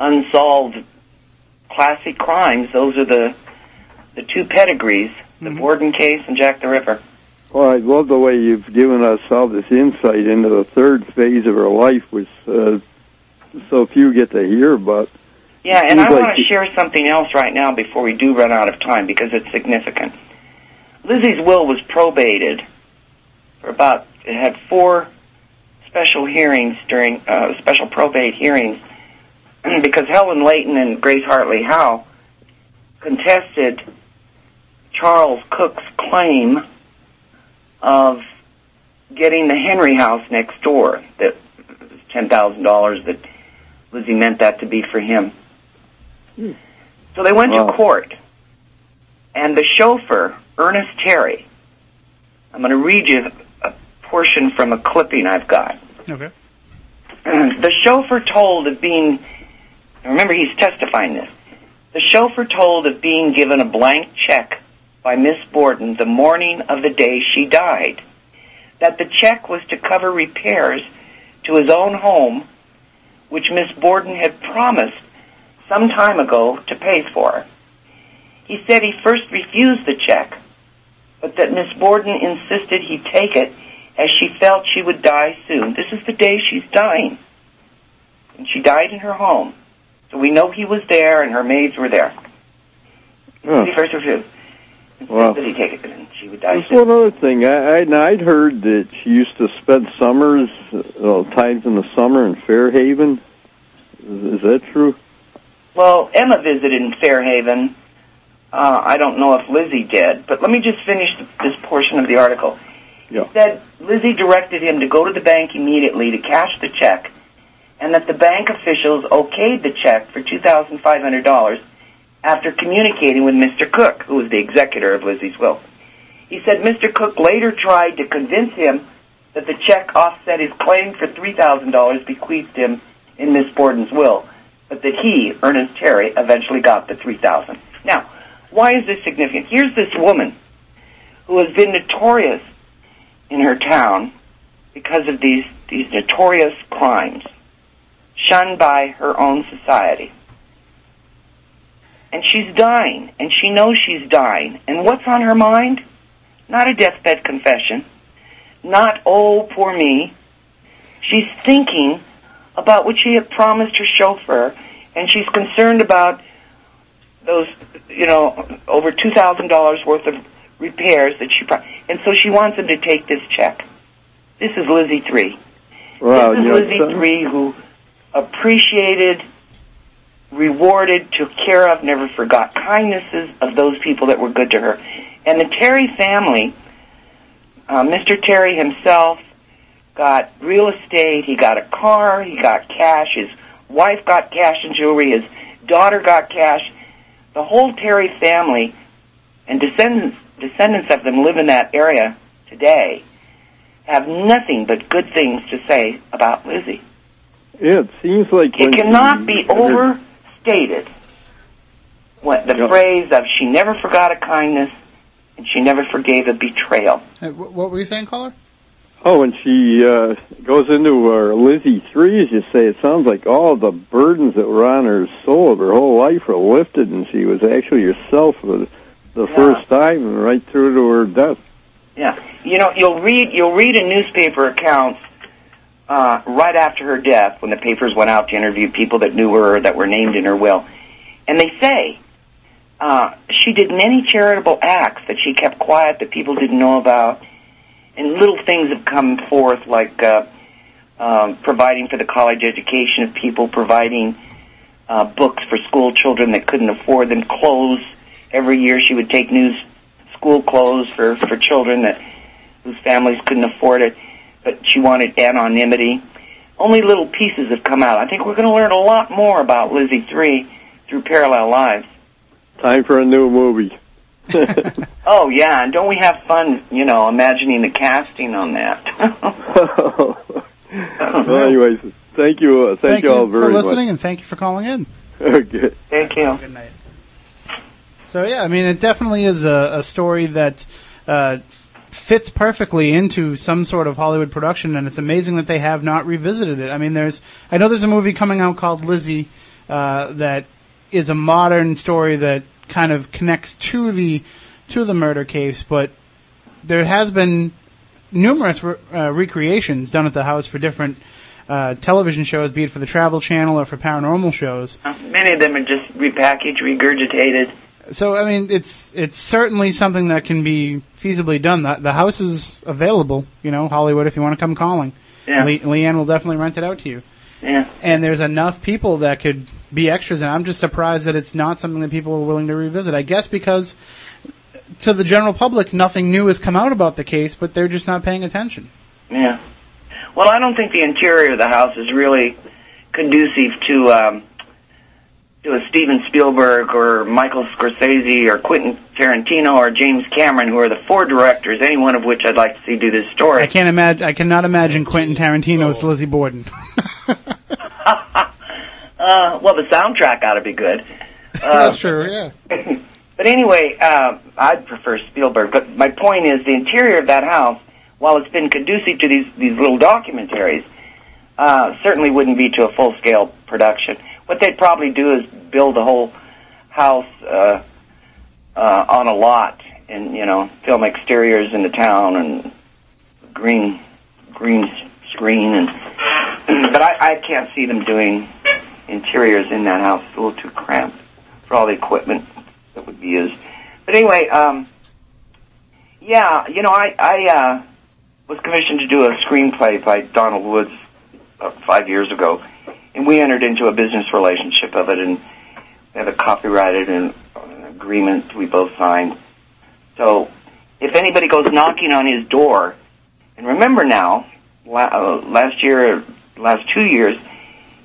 unsolved classic crimes, those are the the two pedigrees: the Borden case and Jack the Ripper. Well, I love the way you've given us all this insight into the third phase of her life, which uh, so few get to hear but. Yeah, and I seems want to you- share something else right now before we do run out of time because it's significant. Lizzie's will was probated for about it had four special hearings during uh, special probate hearings (clears throat) because Helen Leighton and Grace Hartley Howe contested Charles Cook's claim of getting the Henry house next door that ten thousand dollars that Lizzie meant that to be for him. Hmm. So they went Wow. to court, and the chauffeur, Ernest Terry, I'm going to read you a portion from a clipping I've got. Okay. (clears throat) the chauffeur told of being, remember he's testifying this, the chauffeur told of being given a blank check by Miss Borden the morning of the day she died, that the check was to cover repairs to his own home, which Miss Borden had promised some time ago to pay for. He said he first refused the check, but that Miss Borden insisted he take it as she felt she would die soon. This is the day she's dying. And she died in her home. So we know he was there and her maids were there. Huh. He first refused. Wow. Insisted he take it and she would die soon. one other thing. I, I I'd heard that she used to spend summers, uh, times in the summer in Fairhaven. Is, is that true? Well, Emma visited in Fairhaven Uh, I don't know if Lizzie did, but let me just finish this portion of the article. Yeah. It said Lizzie directed him to go to the bank immediately to cash the check, and that the bank officials okayed the check for two thousand five hundred dollars after communicating with Mr. Cook, who was the executor of Lizzie's will. He said Mr. Cook later tried to convince him that the check offset his claim for three thousand dollars bequeathed him in Miss Borden's will, but that he, Ernest Terry, eventually got the three thousand. Now, why is this significant? Here's this woman who has been notorious in her town because of these these notorious crimes, shunned by her own society. And she's dying, and she knows she's dying. And what's on her mind? Not a deathbed confession. Not, oh, poor me. She's thinking about what she had promised her chauffeur, and she's concerned about those, you know, over two thousand dollars worth of repairs that she, pro- and so she wants him to take this check. This is Lizzie three. Wow, this is Lizzie some- three who appreciated, rewarded, took care of, never forgot kindnesses of those people that were good to her, and the Terry family. Uh, Mr. Terry himself got real estate. He got a car. He got cash. His wife got cash and jewelry. His daughter got cash. The whole Terry family and descendants descendants of them live in that area today have nothing but good things to say about Lizzie. Yeah, it seems like It cannot be overstated. What the Yeah. phrase of "she never forgot a kindness and she never forgave a betrayal." Hey, what were you saying, caller? Oh, when she uh, goes into her Lizzie three, as you say, it sounds like all the burdens that were on her soul of her whole life were lifted, and she was actually herself for the, the Yeah. first time, and right through to her death. Yeah, you know, you'll read you'll read in newspaper accounts uh, right after her death when the papers went out to interview people that knew her that were named in her will, and they say uh, she did many charitable acts that she kept quiet that people didn't know about, and little things have come forth like uh, um, providing for the college education of people, providing uh, books for school children that couldn't afford them, clothes. Every year she would take new school clothes for, for children that whose families couldn't afford it, but she wanted anonymity. Only little pieces have come out. I think we're going to learn a lot more about Lizzie 3 through Parallel Lives. Time for a new movie. (laughs) (laughs) Oh, yeah, and don't we have fun, you know, imagining the casting on that? (laughs) well, anyways, thank you, uh, thank, you all very much. for listening, much. and thank you for calling in. Okay. Thank you. Good night. So yeah, I mean, it definitely is a, a story that uh, fits perfectly into some sort of Hollywood production, and it's amazing that they have not revisited it. I mean, there's I know there's a movie coming out called Lizzie uh, that is a modern story that kind of connects to the to the murder case, but there has been numerous re- uh, recreations done at the house for different uh, television shows, be it for the Travel Channel or for paranormal shows. Many of them are just repackaged, regurgitated. So I mean, it's it's certainly something that can be feasibly done. The, the house is available, you know, Hollywood. If you want to come calling, Yeah. Le- Leanne will definitely rent it out to you. Yeah. And there's enough people that could be extras, and I'm just surprised that it's not something that people are willing to revisit. I guess because to the general public, nothing new has come out about the case, but they're just not paying attention. Yeah. Well, I don't think the interior of the house is really conducive to um, to a Steven Spielberg or Michael Scorsese or Quentin Tarantino or James Cameron, who are the four directors, any one of which I'd like to see do this story. I can't imagine. I cannot imagine Quentin Tarantino as Lizzie Borden. (laughs) (laughs) Uh, well, the soundtrack ought to be good. (laughs) Uh, That's true. Yeah. But anyway, uh, I'd prefer Spielberg. But my point is, the interior of that house, while it's been conducive to these these little documentaries, uh, certainly wouldn't be to a full scale production. What they'd probably do is build the whole house uh, uh, on a lot, and you know, film exteriors in the town and green green screen, and (clears throat) but I, I can't see them doing interiors in that house. It's a little too cramped for all the equipment that would be used. But anyway, um, yeah, you know, I, I uh, was commissioned to do a screenplay by Donald Woods uh, five years ago, and we entered into a business relationship of it, and we have it copyrighted and uh, agreement we both signed. So if anybody goes knocking on his door, and remember now, uh, last year, last two years,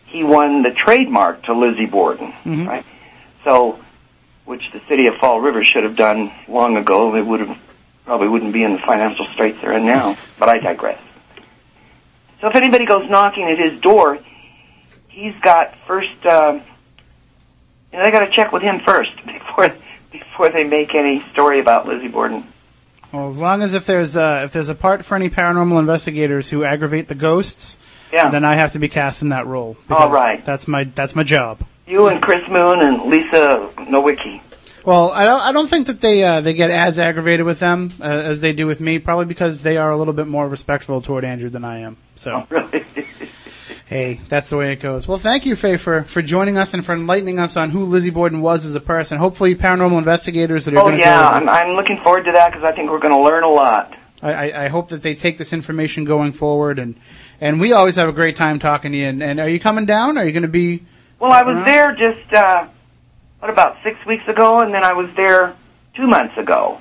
he won the trademark to Lizzie Borden, Mhm. right? So, which the city of Fall River should have done long ago. They would have probably wouldn't be in the financial straits they're in now. But I digress. So if anybody goes knocking at his door, he's got first. Uh, you know, they got to check with him first (laughs) before before they make any story about Lizzie Borden. Well, as long as if there's uh, if there's a part for any paranormal investigators who aggravate the ghosts, Yeah. then I have to be cast in that role. All right. That's my that's my job. You and Chris Moon and Lisa Nowicki. Well, I don't I don't think that they uh, they get as aggravated with them uh, as they do with me. Probably because they are a little bit more respectful toward Andrew than I am. So. (laughs) Hey, that's the way it goes. Well, thank you, Faye, for, for joining us and for enlightening us on who Lizzie Borden was as a person. Hopefully, paranormal investigators that are Oh going to Oh yeah, I'm, I'm looking forward to that because I think we're going to learn a lot. I, I, I hope that they take this information going forward, and and we always have a great time talking to you. And, and are you coming down? Are you going to be? Well, I was around? there just uh, what about six weeks ago, and then I was there two months ago.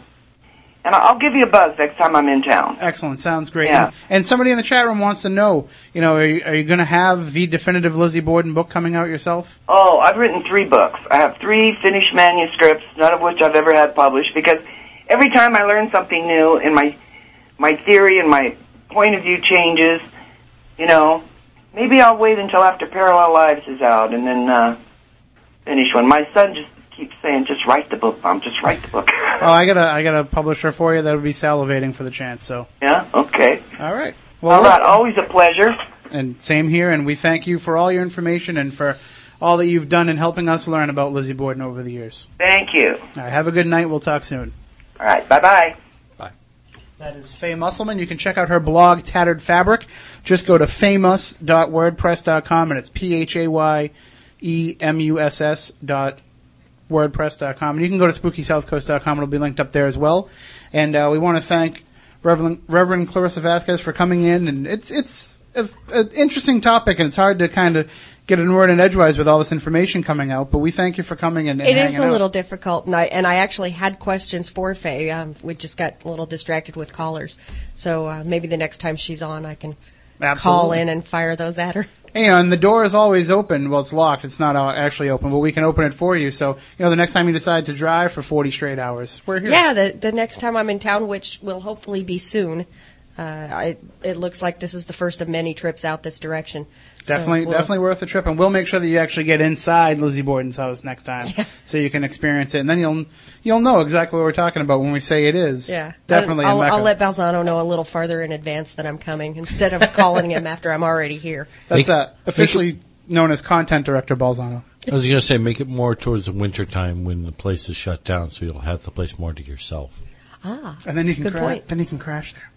And I'll give you a buzz next time I'm in town. Excellent, sounds great. Yeah. And, and somebody in the chat room wants to know, you know, are you, are you going to have the definitive Lizzie Borden book coming out yourself? Oh, I've written three books. I have three finished manuscripts, none of which I've ever had published, because every time I learn something new and my my theory and my point of view changes, you know, maybe I'll wait until after Parallel Lives is out and then uh, finish one. My son just keeps saying, "Just write the book, mom. Just write the book." Oh, I got a I got a publisher for you that would be salivating for the chance. So, yeah, okay. All right. Well, all right. always a pleasure. And same here, and we thank you for all your information and for all that you've done in helping us learn about Lizzie Borden over the years. Thank you. All right, have a good night. We'll talk soon. All right, bye bye. Bye. That is Faye Musselman. You can check out her blog, Tattered Fabric. Just go to phayemuss.wordpress.com, and it's P H A Y E M U S S dot wordpress.com. And you can go to spookysouthcoast.com. It'll be linked up there as well. And uh, we want to thank Reverend, Reverend Clarissa Vasquez for coming in. And it's it's an interesting topic, and it's hard to kind of get an word in edgewise with all this information coming out. But we thank you for coming and, and It is a out. little difficult, and I and I actually had questions for Faye. Um, we just got a little distracted with callers, so uh, maybe the next time she's on, I can call in and fire those at her. And, the door is always open. Well, it's locked. It's not actually open, but we can open it for you. So, you know, the next time you decide to drive for 40 straight hours, we're here. Yeah, the the next time I'm in town, which will hopefully be soon. Uh, I, it looks like this is the first of many trips out this direction. So Definitely, we'll- definitely worth the trip, and we'll make sure that you actually get inside Lizzie Borden's house next time, (laughs) so you can experience it, and then you'll you'll know exactly what we're talking about when we say it is. Yeah, definitely. I'll, in Mecca. I'll let Balzano know a little farther in advance that I'm coming instead of calling him after I'm already here. (laughs) That's uh, officially known as content director Balzano. I was going to say, make it more towards the winter time when the place is shut down, so you'll have the place more to yourself. Ah, and then you can good cra- point. then you can crash there.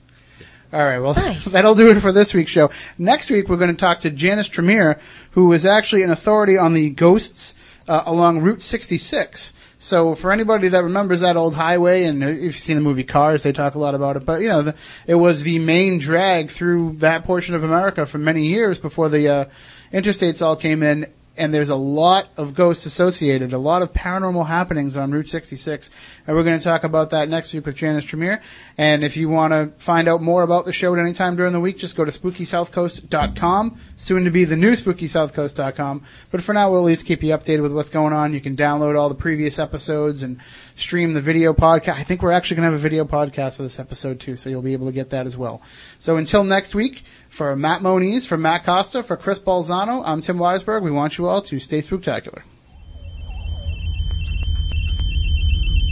All right, well, Nice. (laughs) that'll do it for this week's show. Next week, we're going to talk to Janice Tremeear, who is actually an authority on the ghosts uh, along Route 66. So, for anybody that remembers that old highway, and if you've seen the movie Cars, they talk a lot about it. But you know, the, it was the main drag through that portion of America for many years before the uh, interstates all came in. And there's a lot of ghosts associated, a lot of paranormal happenings on Route 66. And we're going to talk about that next week with Janice Tremeear. And if you want to find out more about the show at any time during the week, just go to spookysouthcoast.com, soon to be the new spookysouthcoast.com. But for now, we'll at least keep you updated with what's going on. You can download all the previous episodes and stream the video podcast. I think we're actually going to have a video podcast for this episode too, so you'll be able to get that as well. So until next week, for Matt Moniz, for Matt Costa, for Chris Balzano, I'm Tim Weisberg. We want you all to stay spooktacular.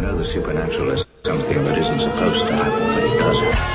know the supernatural is something that isn't supposed to happen, but it does.